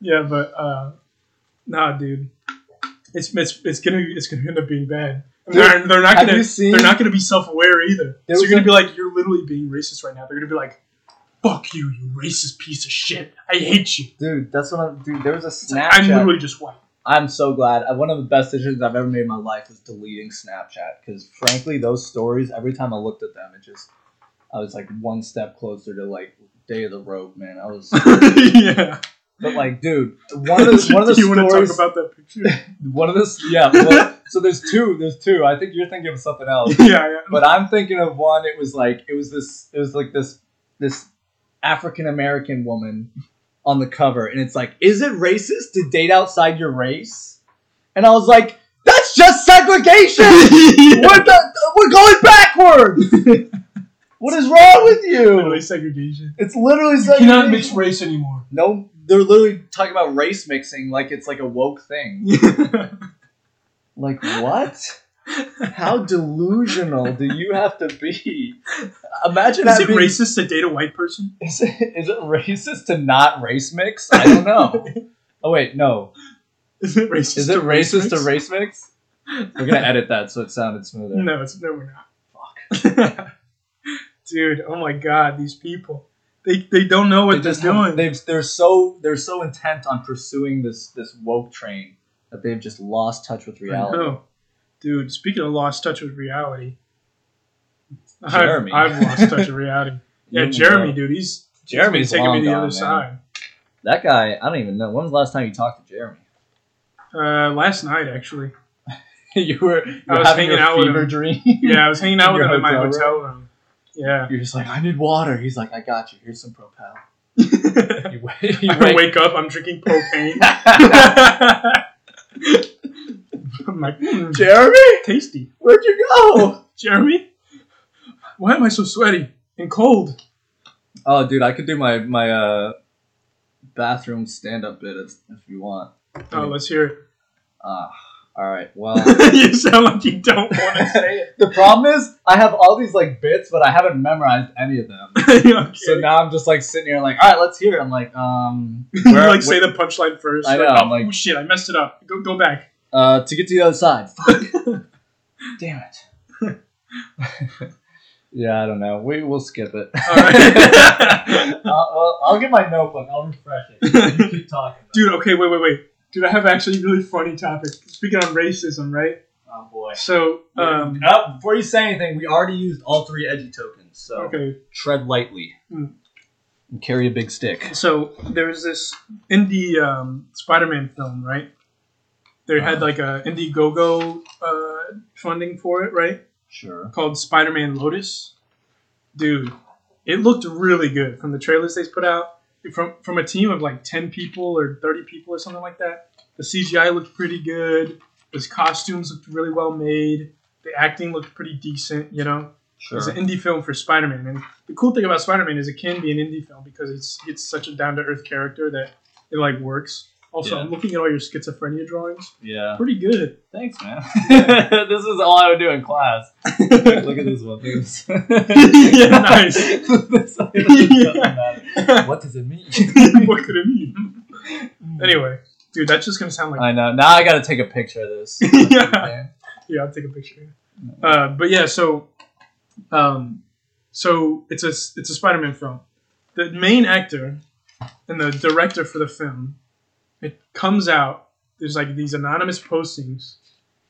yeah, but uh, nah, dude, it's it's it's gonna it's gonna end up being bad. Dude, they're, they're not gonna seen- they're not gonna be self aware either. So you're gonna a- be like you're literally being racist right now. They're gonna be like, "Fuck you, you racist piece of shit. I hate you." dude, that's what I'm. Dude, there was a Snapchat. I'm literally just white. I'm so glad. Uh, One of the best decisions I've ever made in my life was deleting Snapchat because, frankly, those stories. Every time I looked at them, it just I was like one step closer to like Day of the Rope, man. I was, [LAUGHS] yeah. but like, dude, one of the [LAUGHS] one of the Do you want to talk about that picture? [LAUGHS] one of the yeah. Well, so there's two. There's two. I think you're thinking of something else. yeah, yeah. But I'm thinking of one. It was like it was this. It was like this this African American woman on the cover, and it's like, is it racist to date outside your race? And I was like, that's just segregation. [LAUGHS] we're, the, we're going backwards. [LAUGHS] what is wrong with you? Literally segregation. It's literally You segregation. cannot mix race anymore. No, they're literally talking about race mixing like it's like a woke thing. [LAUGHS] Like what? How delusional do you have to be? Imagine Is it having, racist to date a white person? Is it, is it racist to not race mix? I don't know. oh wait, no. Is it racist? Is it to race racist to mix? race mix? We're gonna edit that so it sounded smoother. No, it's no, we're not. Fuck. [LAUGHS] Dude, oh my god, these people. They, they don't know what They they're doing. they've, they're so they're so intent on pursuing this this woke train that they've just lost touch with reality. Know. Dude, speaking of lost touch with reality, [LAUGHS] Jeremy. I've, I've lost touch with reality. [LAUGHS] Yeah, Jeremy, know. dude, he's Jeremy's taking me to the gone, other man. side. That guy, I don't even know. When was the last time you talked to Jeremy? Uh, last night, actually. [LAUGHS] you were, you I was hanging your out with fever him. dream. Yeah, I was hanging out In with him in my hotel hotel room. Yeah. You're just like, I need water. He's like, I got you. Here's some Propel. You wait. You wake. wake. up, I'm drinking propane. [LAUGHS] I'm like, "Hmm, Jeremy, tasty. where'd you go? [LAUGHS] Jeremy? Why am I so sweaty and cold? Oh, dude, I could do my my uh bathroom stand up bit if, if you want. Oh, let's hear Ah, all right. Well, [LAUGHS] you sound like you don't want to say it. the problem is I have all these like bits, but I haven't memorized any of them. okay. So now I'm just like sitting here, like, all right, let's hear it. I'm like, um, you where- like say the punchline first. I like, know, oh, I'm like- oh, shit, I messed it up. Go go back. Uh, to get to the other side. [LAUGHS] Fuck. Damn it. [LAUGHS] Yeah, I don't know. We we'll skip it. Alright. [LAUGHS] I'll, well, I'll get my notebook. I'll refresh it. You keep talking. Dude, okay, wait, wait, wait. Dude, I have actually a really funny topic. Speaking on racism, right? Oh boy. So, um, Oh, before you say anything, we already used all three edgy tokens, so okay. tread lightly Hmm. and carry a big stick. So there was this indie um, Spider-Man film, right? They had like a Indiegogo uh, funding for it, right? Sure. Called Spider-Man Lotus. Dude, it looked really good from the trailers they put out. From from a team of like ten people or thirty people or something like that. The CGI looked pretty good. His costumes looked really well made. The acting looked pretty decent, you know. Sure. It's an indie film for Spider-Man, and the cool thing about Spider-Man is it can be an indie film because it's it's such a down-to-earth character that it like works. Also, Yeah. I'm looking at all your schizophrenia drawings. Yeah. Pretty good. Thanks, man. [LAUGHS] this is all I would do in class. [LAUGHS] Look at this one. Look at this. [LAUGHS] Yeah, nice. This- it. What does it mean? what could it mean? Anyway, dude, that's just gonna sound like I know. Now I got to take a picture of this. Yeah. yeah. I'll take a picture. Uh, but yeah, so um, so it's a it's a Spider-Man film. The main actor and the director for the film, it comes out. There's like these anonymous postings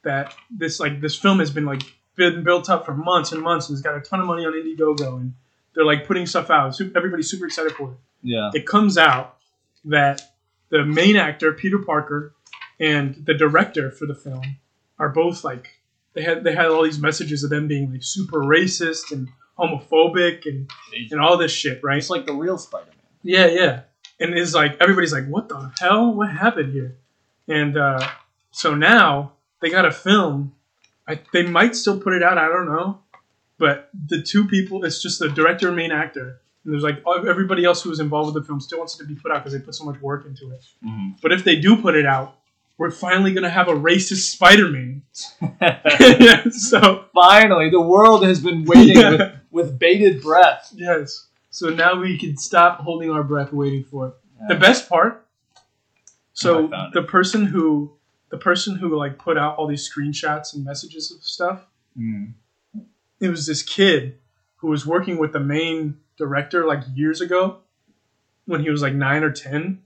that this like this film has been like been built up for months and months and it's got a ton of money on Indiegogo and they're like putting stuff out. Everybody's super excited for it Yeah. it comes out that the main actor Peter Parker and the director for the film are both like they had they had all these messages of them being like super racist and homophobic and and all this shit, right? It's like the real Spider-Man. Yeah, yeah. And it's like everybody's like, "What the hell? What happened here?" And uh, so now they got a film. I, they might still put it out. I don't know. But the two people, it's just the director and main actor. And there's like everybody else who was involved with the film still wants it to be put out because they put so much work into it. Mm-hmm. But if they do put it out, we're finally gonna have a racist Spider-Man. yeah, [LAUGHS] [LAUGHS] so Finally, the world has been waiting [LAUGHS] Yeah. with, with bated breath. yes, so now we can stop holding our breath waiting for it. The best part. Oh, So found the person who the person who like put out all these screenshots and messages of stuff, Mm. it was this kid who was working with the main director like years ago when he was like 9 or 10.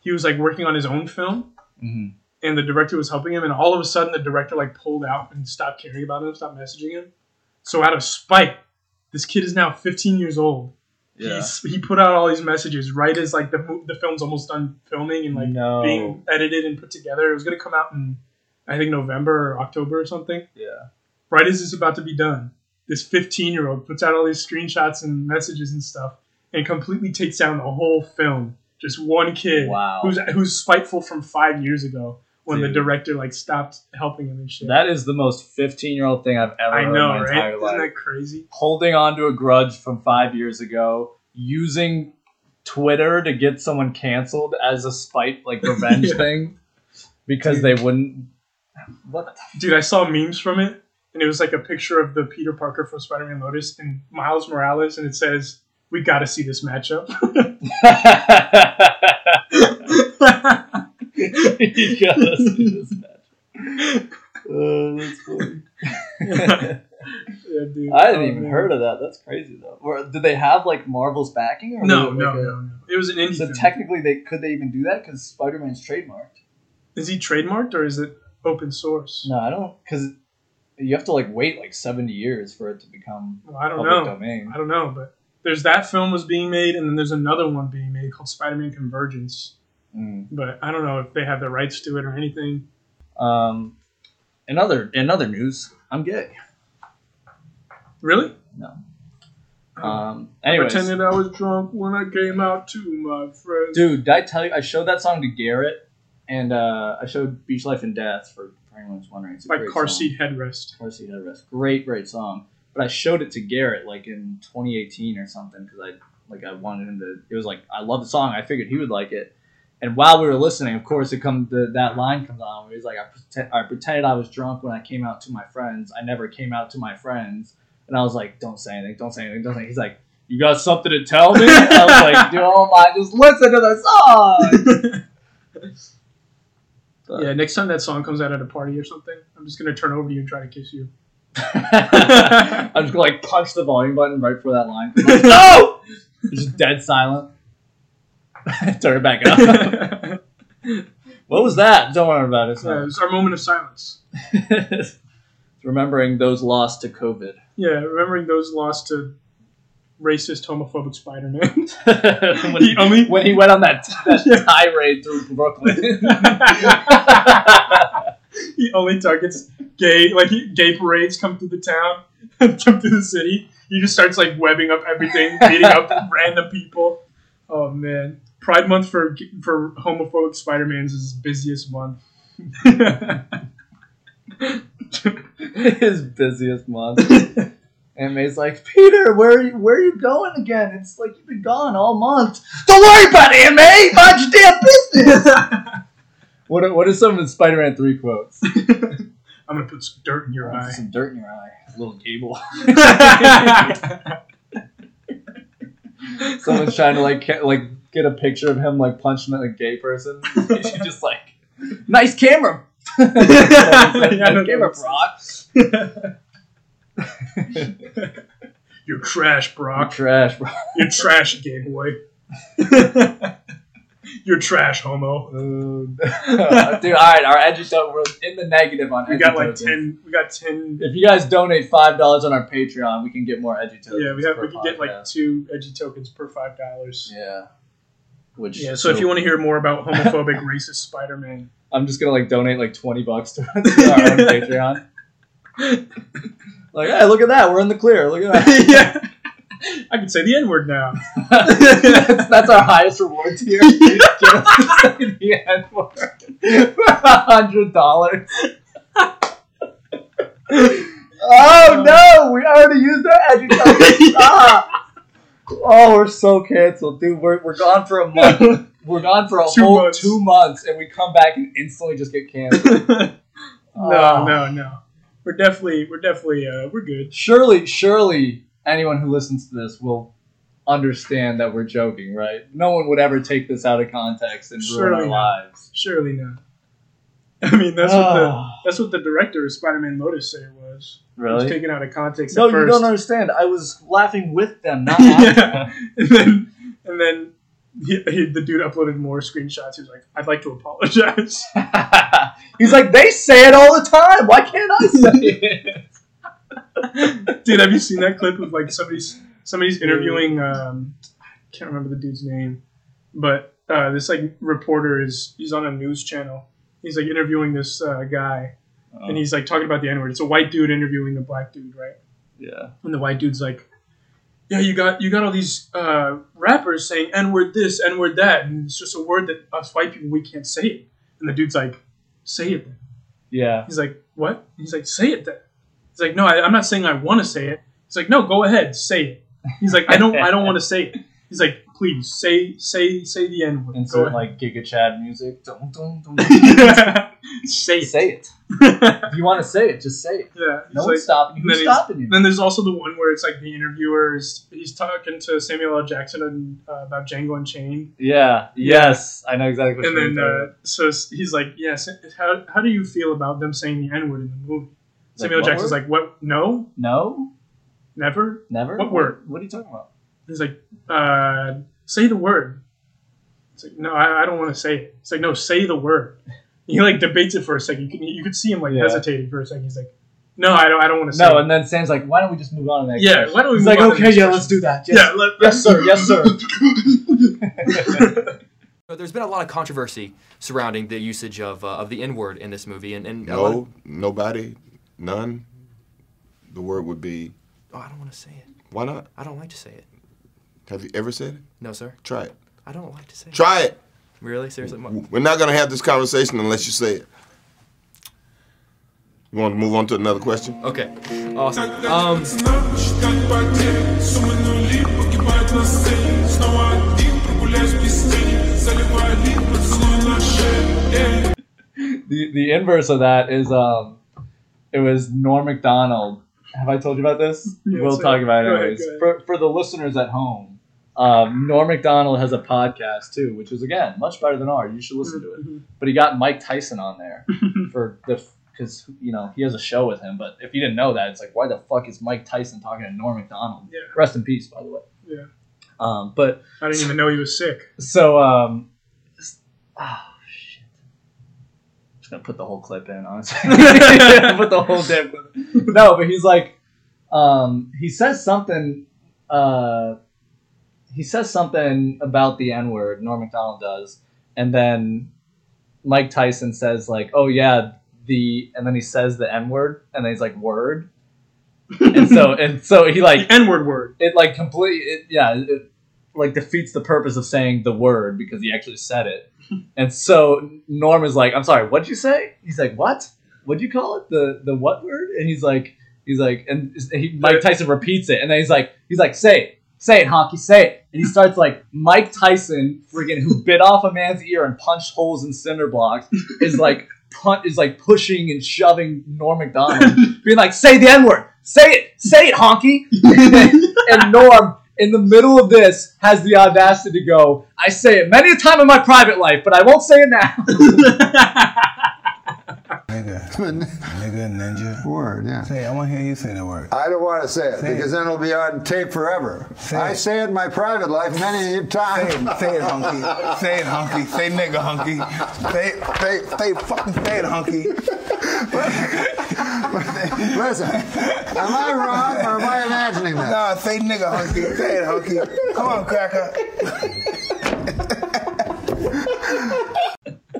He was like working on his own film hmm and the director was helping him and all of a sudden the director like pulled out and stopped caring about him, stopped messaging him. So out of spite, this kid is now 15 years old. Yeah. He's, he put out all these messages right as like the the film's almost done filming and like no. being edited and put together. It was gonna come out in I think November or October or something. yeah. Right as it's about to be done, this 15 year old puts out all these screenshots and messages and stuff and completely takes down the whole film. Just one kid Wow. who's who's spiteful from five years ago when Dude. the director like stopped helping him and shit. That is the most 15 year old thing I've ever I heard know, in my right? entire Isn't life. that crazy? Holding on to a grudge from five years ago, using Twitter to get someone canceled as a spite, like [LAUGHS] revenge Yeah. thing, because Dude. they wouldn't. What? Dude, I saw memes from it, and it was like a picture of the Peter Parker from Spider-Man Lotus and Miles Morales, and it says, "We got to see this matchup." [LAUGHS] [LAUGHS] you gotta see this match. Uh, that's funny. [LAUGHS] yeah, dude. I hadn't Oh, even man. heard of that. That's crazy though. Or, did they have like Marvel's backing? Or No, was it no, like a- no, no. It was an indie So film. technically, they could they even do that because Spider Man's trademarked. is he trademarked or is it open source? No, I don't because you have to like wait like seventy years for it to become Well, I don't public know. domain. I don't know, but there's that film was being made, and then there's another one being made called Spider-Man Convergence. Mm. But I don't know if they have the rights to it or anything. Um, in other in other news, I'm gay. Really? No. Oh. Um. I pretended I was drunk when I came out to my friends. dude, did I tell you I showed that song to Garrett, and uh, I showed Beach Life and Death for, for anyone who's wondering. It's a by great car song. seat headrest. Car seat headrest. Great, great song. But I showed it to Garrett like in 2018 or something because I like I wanted him to. It was like I love the song. I figured he would like it. And while we were listening, of course, it come the, that line comes on where he's like, I, pretend, "I pretended I was drunk when I came out to my friends. I never came out to my friends." And I was like, "Don't say anything. Don't say anything. Don't say." Anything. He's like, "You got something to tell me?" I was like, [LAUGHS] "Dude, oh my, just listen to the song." [LAUGHS] But- yeah, next time that song comes out at a party or something, I'm just gonna turn over to you and try to kiss you. [LAUGHS] I'm just gonna like punch the volume button right before that line. Like, no! It's just dead silent. [LAUGHS] Turn it back up. [LAUGHS] what was that? Don't worry about it. Yeah, uh, not- it's our moment of silence. [LAUGHS] Remembering those lost to COVID. Yeah, remembering those lost to racist, homophobic Spider-Man. when, He only- when he went on that, that Yeah. tirade through Brooklyn. he only targets gay, like he, gay parades come through the town, come through the city. He just starts like webbing up everything, beating up random people. Oh man, Pride Month for for homophobic Spider-Man's is his busiest month. [LAUGHS] His busiest month. [LAUGHS] And May's like, Peter, where are you, where are you going again? It's like you've been gone all month. Don't worry about it, May. Mind your damn business. [LAUGHS] what are, what are some of the Spider-Man three quotes? I'm gonna put some dirt in your eye. Some dirt in your eye, little Gable. Someone's trying to like like get a picture of him like punching a gay person. [LAUGHS] [LAUGHS] She's just like, nice camera. [LAUGHS] Know nice camera. Brock. You're trash, Brock. Trash, bro. You're trash, gay boy. You're trash, homo. Dude, all right, our edutainment we're in the negative on We got like ten. We got ten. If you guys donate five dollars on our Patreon, we can get more edutopia. Yeah, we have. We can get like two edgy tokens per five dollars. yeah. Which Yeah. So if you want to hear more about [LAUGHS] homophobic, racist Spider-Man, I'm just gonna like donate like twenty bucks to, [LAUGHS] to our [LAUGHS] own Patreon. Like, hey, look at that, we're in the clear. Look at that. yeah, I can say the N word now. that's, that's our highest reward tier. Get us to say the N word for a hundred dollars. Oh no, we already used our edutainment. Stop. Oh, we're so canceled, dude. We're, we're gone for a month. [LAUGHS] We're gone for a Two whole months. two months, and we come back and instantly just get canceled. [LAUGHS] no, Oh. no, no. We're definitely, we're definitely, uh, we're good. Surely, surely, anyone who listens to this will understand that we're joking, right? No one would ever take this out of context and ruin Surely our not. lives. Surely not. [LAUGHS] I mean, that's what the Ah, that's what the director of Spider-Man Lotus said was. It was really? taken out of context No, you don't understand. I was laughing with them, not [LAUGHS] at yeah. And then, and then he, he, the dude uploaded more screenshots. He was like, "I'd like to apologize." [LAUGHS] He's like, they say it all the time. Why can't I say it? [LAUGHS] dude, have you seen that clip of like somebody's somebody's interviewing? Um, I can't remember the dude's name, but uh, this like reporter is he's on a news channel. He's like interviewing this uh, guy, and he's like talking about the N word. It's a white dude interviewing a black dude, right? yeah. And the white dude's like, "Yeah, you got you got all these uh, rappers saying N word this, N word that, and it's just a word that us white people we can't say it." And the dude's like, "Say it." Then. Yeah. He's like, "What?" He's like, "Say it then." He's like, "No, I, I'm not saying I want to say it." He's like, "No, go ahead, say it." He's like, "I don't, I don't want to say it." He's like, "Please say, say, say the N word." Go Insert ahead. like Giga Chad music. Dun, dun, dun. [LAUGHS] say it. say it. [LAUGHS] If you want to say it, just say it. Yeah. No like, one's stopping you. then Who's he's- stopping you? Then there's also the one where it's like the interviewer is he's talking to Samuel L. Jackson and, uh, about Django Unchained, Yeah. Yes. I know exactly what and you're then uh, so he's like, "Yes, how, how do you feel about them saying the N word in the movie?" Samuel L. what Jackson's word? like, "What? No, No. never." Never. What word? What are you talking about? He's like, uh, "Say the word." It's like, "No, I, I don't want to say it." It's like, "No, say the word." [LAUGHS] He like debates it for a second. You can you could see him like Yeah. hesitating for a second. He's like, "No, I don't. I don't want to say." No, it. and then Sam's like, "Why don't we just move on to the next?" Yeah, question?" why don't we He's move like, on to the "Okay, yeah, question?" let's do that." Yes. yeah, let, Yes, sir. Yes, sir. [LAUGHS] So There's been a lot of controversy surrounding the usage of, uh, of the N word in this movie, and, and a lot of- No, nobody, none. The word would be, oh, I don't want to say it. why not? I don't like to say it. Have you ever said it? No, sir. Try it. I don't like to say Try it. Really? Seriously? We're not going to have this conversation unless you say it. You want to move on to another question? Okay. Awesome. Um, the, the inverse of that is um, it was Norm Macdonald. Have I told you about this? We'll talk about it anyways. For, for the listeners at home, um, Norm Macdonald has a podcast too, which is again much better than ours. You should listen to it. Mm-hmm. But he got Mike Tyson on there [LAUGHS] for the because you know he has a show with him. But if you didn't know that, it's like why the fuck is Mike Tyson talking to Norm Macdonald? Yeah. Rest in peace, by the way. Yeah. Um, but I didn't even know he was sick. so um, oh shit. Just gonna put the whole clip in, honestly. [LAUGHS] [LAUGHS] put the whole damn clip. No, but he's like, um, he says something. Uh, he says something about the N word. Norm Macdonald does, and then Mike Tyson says like, "Oh yeah, the," and then he says the N word, and then he's like, "Word," [LAUGHS] and so and so he like N word word. it like completely it, yeah it, like defeats the purpose of saying the word because he actually said it. [LAUGHS] And so norm is like i'm sorry what'd you say? He's like what? What'd you call it? The the what word? And he's like he's like and he, mike tyson repeats it and then he's like he's like say it say it honky say it and he starts like mike tyson friggin' who bit off a man's ear and punched holes in cinder blocks is like punt is like pushing and shoving norm macdonald [LAUGHS] being like say the n-word. Say it. Say it honky. [LAUGHS] And Norm, in the middle of this, has the audacity to go, I say it many a time in my private life, but I won't say it now. [LAUGHS] Nigga. [LAUGHS] Nigga, ninja. Word, yeah. Say. I want to hear you say the word. I don't want to say it Say because it. then it'll be on tape forever. Say I it. say it in my private life many a Say it, say it, hunky. Say it, hunky. Say nigga, hunky. Say, say, say, fucking say it, hunky. Listen, am I wrong or am I imagining that? Nah, say nigga, hunky. Say it, hunky. Come on, cracker.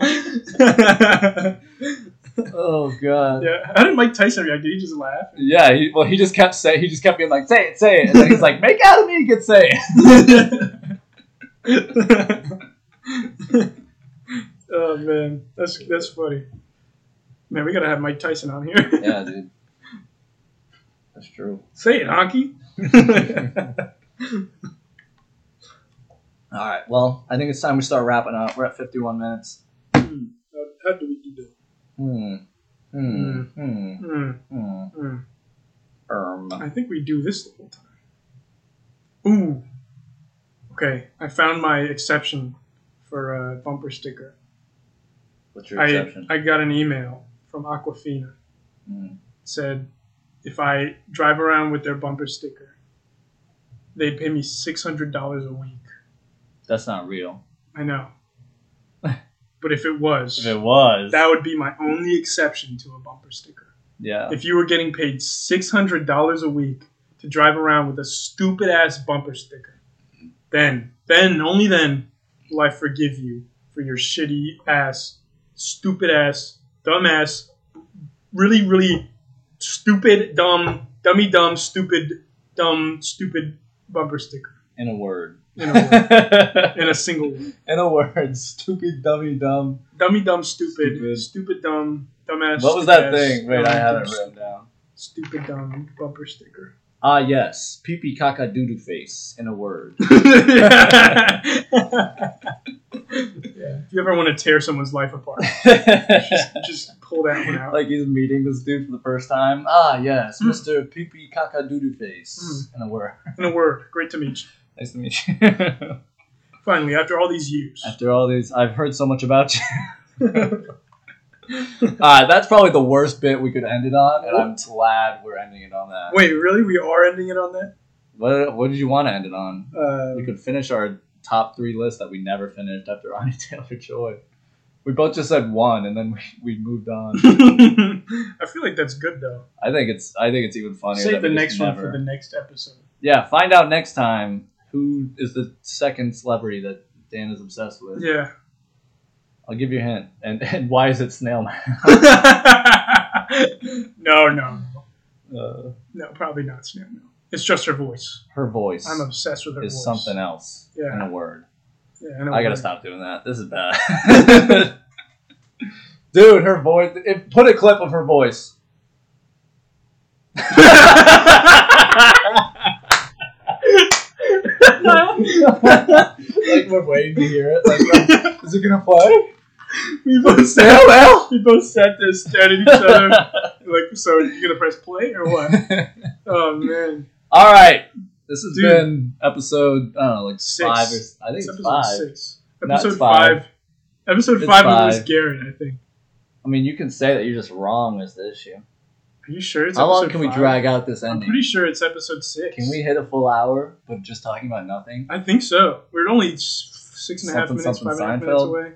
[LAUGHS] oh god. Yeah. How did Mike Tyson react? Did he just laugh? Yeah, he, well, he just kept saying, he just kept being like, say it, say it, and then he's like, make out of me, you can say it. [LAUGHS] oh man, that's that's funny. Man, we gotta have Mike Tyson on here. yeah, dude, [LAUGHS] that's true. Say it, honky. All right, well, I think it's time we start wrapping up. We're at 51 minutes. How, how do we do that? Hmm. Hmm. Hmm. Hmm, Hmm. hmm. Um. I think we do this the whole time. Ooh. Okay, I found my exception for a bumper sticker. What's your I, exception? I got an email from Aquafina. Hmm. said if I drive around with their bumper sticker, they'd pay me six hundred dollars a week. That's not real. I know, but if it was, If it was, that would be my only exception to a bumper sticker. yeah. If you were getting paid six hundred dollars a week to drive around with a stupid ass bumper sticker, then, then only then will I forgive you for your shitty ass, stupid ass, dumb ass, really, really stupid, dumb, dummy, dumb, stupid, dumb, stupid bumper sticker. In a word. In a word. [LAUGHS] In a single word. In a word. Stupid, dummy, dumb. Dummy, dumb, stupid, Stupid. stupid, dumb, dumbass. What was that thing? Wait, I have it written down. Stupid, dumb bumper sticker. Ah, yes. Pee pee caca doo doo face. In a word. yeah. [LAUGHS] If you ever want to tear someone's life apart, just, [LAUGHS] just pull that one out. like he's meeting this dude for the first time. Ah, yes. Mm. Mr. Pee pee caca doo doo face. In a word. In a word, great to meet you. Nice to meet you. [LAUGHS] Finally, after all these years. After all these, I've heard so much about you. Ah, [LAUGHS] that's probably the worst bit we could end it on, and I'm glad we're ending it on that. Wait, really? We are ending it on that? What, what did you want to end it on? Uh, We could finish our top three list that we never finished after [LAUGHS] Anya Taylor Joy. We both just said one, and then we, we moved on. I feel like that's good though. I think it's I think it's even funnier. Save the next one never- for the next episode. Yeah, find out next time who is the second celebrity that Dan is obsessed with. Yeah. I'll give you a hint. And [LAUGHS] and why is it Snail Man? [LAUGHS] no, no, uh, no, probably not Snail. It's just her voice. her voice I'm obsessed with her is voice. something else. Yeah. In a word. Yeah, I gotta stop doing that. This is bad. [LAUGHS] Dude, her voice. It, put a clip of her voice. Like we're waiting to hear it. Like, um, is it gonna play? We both sat, Snail Man. we both sat there staring at each other. like, so you gonna press play or what? [LAUGHS] Oh man, All right. This has Dude. been episode. I don't know, like Six. five. Or, I think it's it's episode five. six. No, it's Episode five. five. Episode It's five, was five. Garrett, I think. I mean, you can say that you're just wrong as the issue. Are you sure it's How long can we five? drag out this ending? I'm pretty sure it's episode six. Can we hit a full hour but just talking about nothing? I think so. We're only six and a half Something, minutes, something five and a half minutes away.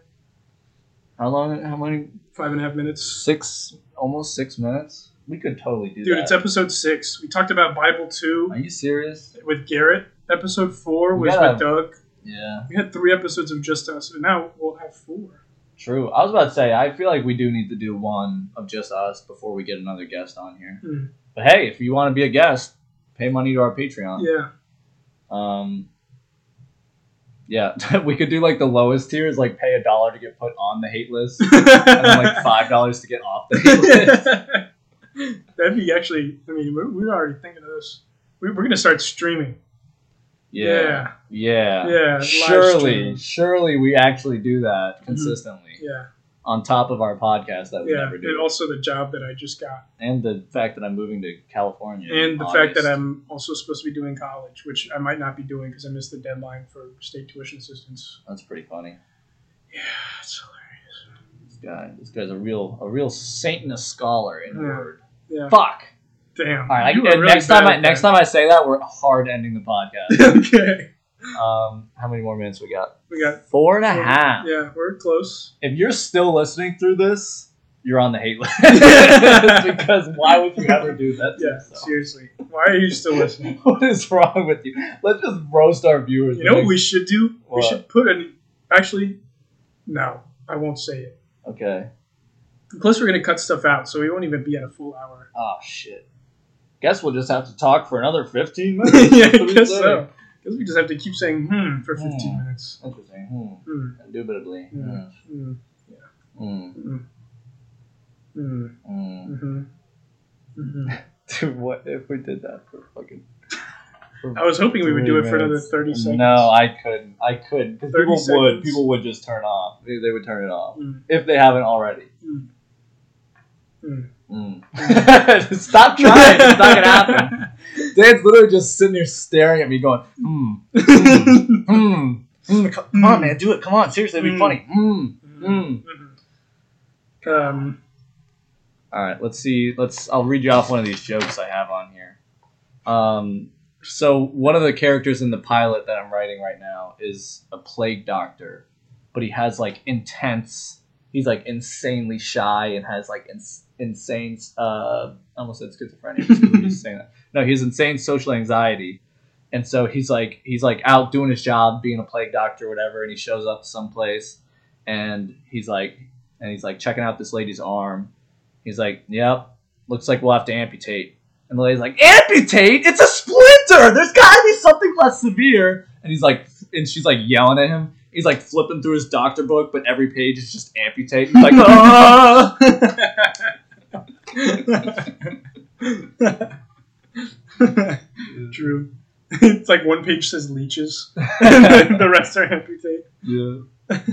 How long? How many? Five and a half minutes. Six, almost six minutes. We could totally do Dude, that. Dude, it's episode six. We talked about Bible two Are you serious? with Garrett. Episode four We was gotta- with Doug. Yeah, We had three episodes of just us, and now we'll have four. True. I was about to say, I feel like we do need to do one of just us before we get another guest on here. Hmm. But hey, if you want to be a guest, pay money to our Patreon. Yeah. Um, yeah, [LAUGHS] we could do like the lowest tier is like pay a dollar to get put on the hate list, [LAUGHS] and then like five dollars to get off the hate list. [LAUGHS] That'd be actually. I mean, we're, we're already thinking of this. We, we're gonna start streaming. Yeah, yeah, Yeah, Surely, surely we actually do that mm-hmm. consistently Yeah, on top of our podcast that we yeah. never And do, also the job that I just got, and the fact that I'm moving to California, and the fact that I'm also supposed to be doing college, which I might not be doing because I missed the deadline for state tuition assistance. that's pretty funny. Yeah, it's hilarious. This guy, this guy's a real, a real saint and a scholar in the Yeah. word. Yeah. Fuck. Damn. All right, I, really next time, I, next time I say that, we're hard ending the podcast. [LAUGHS] okay. Um, how many more minutes we got? We got. Four and a half. Yeah, we're close. If you're still listening through this, you're on the hate list. [LAUGHS] because why would you ever do that? Yeah, seriously. Why are you still listening? [LAUGHS] What is wrong with you? Let's just roast our viewers. You know what we should do? What? We should put an. Actually, no, I won't say it. Okay. Plus, we're gonna cut stuff out, so we won't even be at a full hour. Oh shit. Guess we'll just have to talk for another 15 [LAUGHS] minutes. yeah, I guess so. Because we just have to keep saying hmm for 15 Hmm. minutes. Interesting. Hmm. Hmm. Indubitably. Yeah. Hmm. Hmm. Hmm. Hmm. Hmm. hmm hmm [LAUGHS] Dude, what if we did that for fucking? for I was hoping we would do it for another 30 seconds. No, I couldn't. I couldn't. 'Cause 30 people would. People would just turn off. They, they would turn it off Mm. if they haven't already. Mm. Mm. Mm. [LAUGHS] Stop trying. It's not gonna happen. [LAUGHS] Dan's literally just sitting there staring at me, going, "Hmm, hmm, hmm. Come on, man, do it. Come on, seriously, it'd be Mm. funny." Hmm. Mm. Um, All right, let's see. Let's. I'll read you off one of these jokes I have on here. Um, so one of the characters in the pilot that I'm writing right now is a plague doctor, but he has like intense. He's like insanely shy and has like ins- insane. Uh, I almost said schizophrenia. saying that. No, he has insane social anxiety, and so he's like he's like out doing his job, being a plague doctor or whatever, and he shows up someplace, and he's like and he's like checking out this lady's arm. He's like, "Yep, looks like we'll have to amputate." And the lady's like, "Amputate? It's a splinter. There's got to be something less severe." And he's like, and she's like yelling at him. He's like flipping through his doctor book, but every page is just amputate. He's like, "Ah!" [LAUGHS] [LAUGHS] True. it's like one page says leeches, [LAUGHS] and the rest are amputate. Yeah.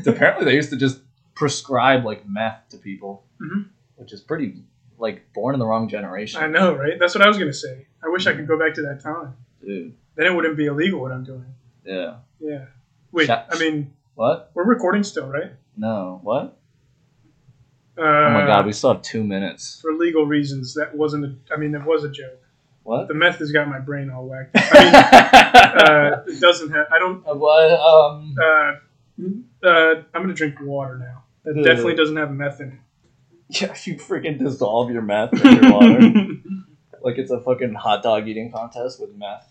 Apparently, they used to just prescribe like meth to people, Mhm. which is pretty like born in the wrong generation, I know, right? That's what I was gonna say. I wish I could go back to that time. dude. Then it wouldn't be illegal what I'm doing. Yeah. Yeah. Wait, Shut- I mean, What? we're recording still, right? No. What? Uh, Oh my god, we still have two minutes. For legal reasons, that wasn't. A, I mean, it was a joke. What? The meth has got my brain all whacked. [LAUGHS] I mean, uh, it doesn't have. I don't. Uh, what? Um. Uh, uh, I'm gonna drink water now. That Ugh. definitely doesn't have meth in it. Yeah, [LAUGHS] you freaking dissolve your meth in your water [LAUGHS] like it's a fucking hot dog eating contest with meth.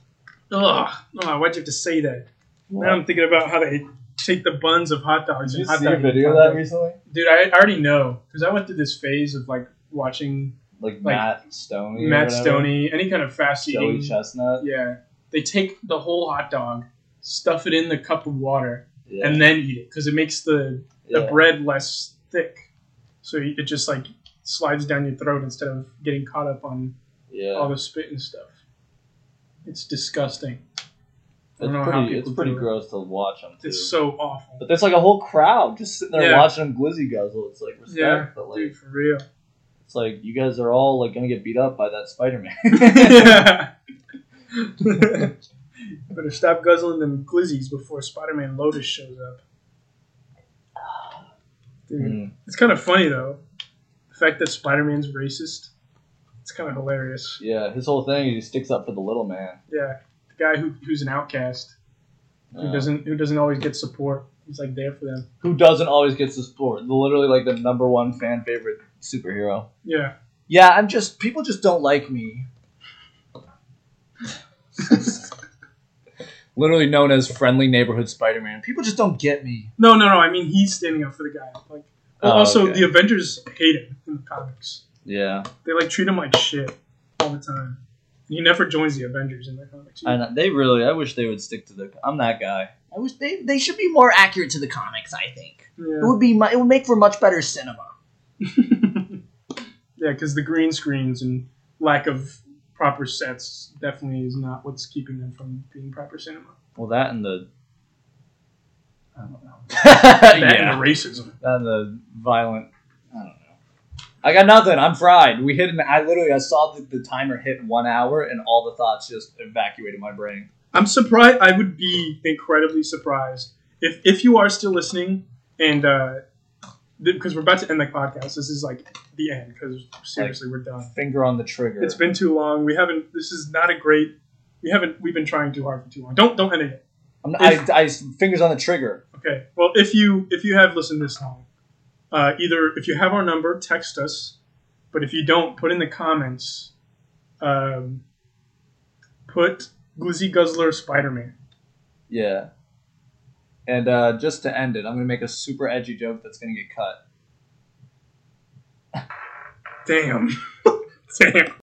Ugh. Oh, why'd you have to say that? Now I'm thinking about how they take the buns of hot dogs Did you and hot see a dog video of that recently? Dude, I, already know because I went through this phase of like watching Like, Like, Matt Stonie. Matt? Stonie, any kind of fast Joey eating. Chestnut. Yeah, they take the whole hot dog, stuff it in the cup of water, Yeah. and then eat it because it makes the the yeah. bread less thick, so it just like slides down your throat instead of getting caught up on Yeah. all the spit and stuff. It's disgusting. I it's don't know how pretty, it's pretty do it. gross to watch them too. It's so awful. but there's like a whole crowd just sitting there Yeah. watching them glizzy guzzle. It's like respect, Yeah, but like dude, for real. it's like you guys are all like gonna get beat up by that Spider Man. yeah. [LAUGHS] [LAUGHS] Better stop guzzling them glizzies before Spider-Man Lotus shows up. Dude, Mm. it's kind of funny though. The fact that Spider Man's racist, it's kind of hilarious. Yeah, his whole thing is he sticks up for the little man. Yeah, the guy who, who's an outcast who Uh, doesn't who doesn't always get support. He's like there for them. who doesn't always get support. Literally like the number one fan favorite superhero. Yeah, Yeah, I'm just people just don't like me. [LAUGHS] Literally known as friendly neighborhood Spider-Man. People just don't get me. no, no, no. I mean, he's standing up for the guy. Like, Oh, also okay. the Avengers hate him in the comics. Yeah, They like treat him like shit all the time. He never joins the Avengers in the comics. and they really. I wish they would stick to the. I'm that guy. I wish they they should be more accurate to the comics. I think it would be mu- it would make for much better cinema. [LAUGHS] yeah, because the green screens and lack of proper sets definitely is not what's keeping them from being proper cinema. Well, that and the. I don't know. [LAUGHS] That yeah. and the racism. and the violent. I don't know. I got nothing. I'm fried. We hit an. I literally I saw the, the timer hit one hour, and all the thoughts just evacuated my brain. I'm surprised. I would be incredibly surprised if if you are still listening and uh because we're about to end the podcast. This is like the end because seriously we're done. Finger on the trigger. It's been too long. We haven't. This is not a great. We haven't. We've been trying too hard for too long. Don't don't end it. I'm, not I, I fingers on the trigger. Okay. Well, if you if you have listened this long, uh, either if you have our number, text us. But if you don't, put in the comments. Um, put Glizzy Guzzler Spider Man. Yeah. And uh, just to end it, I'm gonna make a super edgy joke that's gonna get cut. Damn. [LAUGHS] Damn.